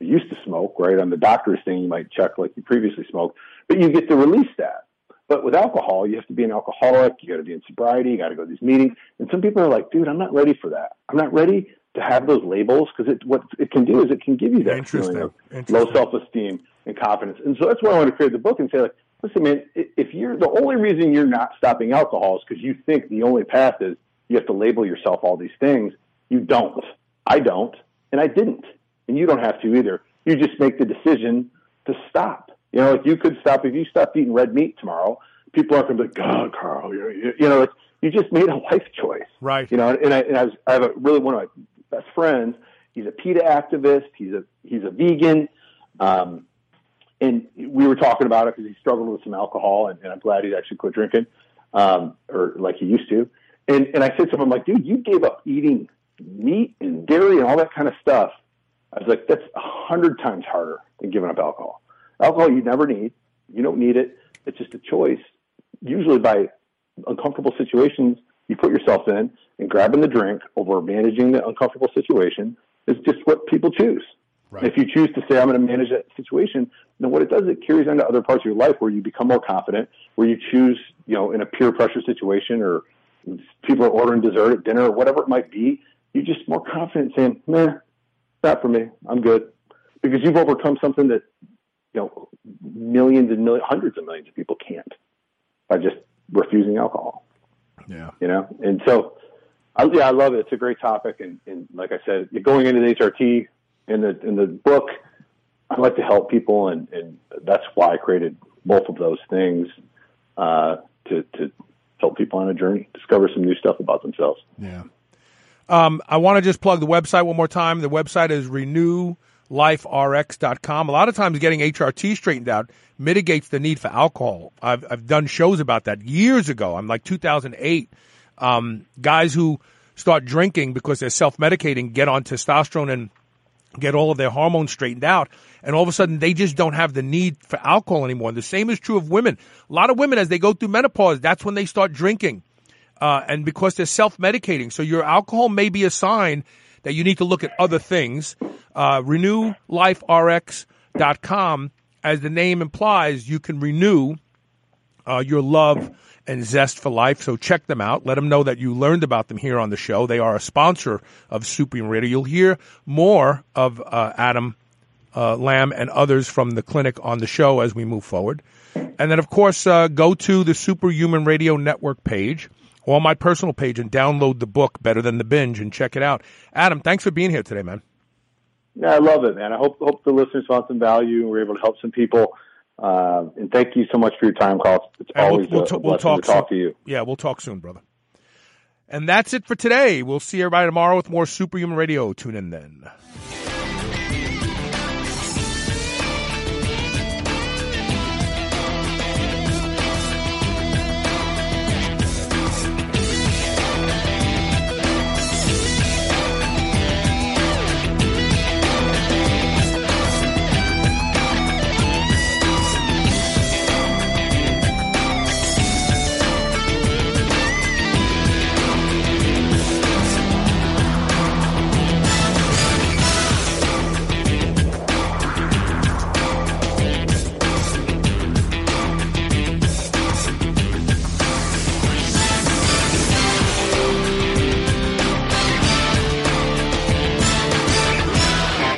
used to smoke, right? On the doctor's thing, you might check like you previously smoked, but you get to release that. But with alcohol, you have to be an alcoholic. You got to be in sobriety. You got to go to these meetings. And some people are like, dude, I'm not ready for that. I'm not ready to have those labels because it, what it can do is it can give you that feeling of low self-esteem and confidence. And so that's why I want to create the book and say, like, listen, man, if you're the only reason you're not stopping alcohol is because you think the only path is you have to label yourself all these things, you don't. I don't, and I didn't, and you don't have to either. You just make the decision to stop. You know, like you could stop if you stopped eating red meat tomorrow. People aren't going to be like, God, Carl, you, you, you know, it's, you just made a life choice. Right. You know, and I, and I, was, I have a really one of my best friends. He's a PETA activist. He's a he's a vegan. Um, and we were talking about it because he struggled with some alcohol, and, and I'm glad he's actually quit drinking, um, or like he used to. And and I said to him, I'm like, dude, you gave up eating meat and dairy and all that kind of stuff. I was like, that's a hundred times harder than giving up alcohol. Alcohol you never need. You don't need it. It's just a choice. Usually by uncomfortable situations you put yourself in and grabbing the drink over managing the uncomfortable situation is just what people choose. Right. If you choose to say, I'm going to manage that situation, then what it does, it carries on to other parts of your life where you become more confident, where you choose, you know, in a peer pressure situation or people are ordering dessert at dinner or whatever it might be, you're just more confident saying, nah, not for me. I'm good. Because you've overcome something that, you know, millions and millions, hundreds of millions of people can't by just refusing alcohol. Yeah. You know? And so, I, yeah, I love it. It's a great topic. And, and like I said, going into the HRT in the, in the book, I like to help people. And, and that's why I created both of those things, uh, to, to help people on a journey, discover some new stuff about themselves. Yeah. Um, I want to just plug the website one more time. The website is renewliferx.com. A lot of times getting HRT straightened out mitigates the need for alcohol. I've, I've done shows about that years ago. I'm like 2008. Um, guys who start drinking because they're self-medicating get on testosterone and get all of their hormones straightened out. and all of a sudden they just don't have the need for alcohol anymore. The same is true of women. A lot of women, as they go through menopause, that's when they start drinking. Uh, and because they're self-medicating. So your alcohol may be a sign that you need to look at other things. Uh, RenewLifeRx.com, as the name implies, you can renew uh, your love and zest for life. So check them out. Let them know that you learned about them here on the show. They are a sponsor of Superhuman Radio. You'll hear more of uh, Adam uh, Lamb and others from the clinic on the show as we move forward. And then, of course, uh, go to the Superhuman Radio Network page or my personal page and download the book Better Than the Binge and check it out. Adam, thanks for being here today, man. Yeah, I love it, man. I hope hope the listeners found some value and we're able to help some people. Uh, and thank you so much for your time, Carl. It's And always we'll, a, a we'll talk to talk to you. Yeah, we'll talk soon, brother. And that's it for today. We'll see everybody tomorrow with more Superhuman Radio. Tune in then.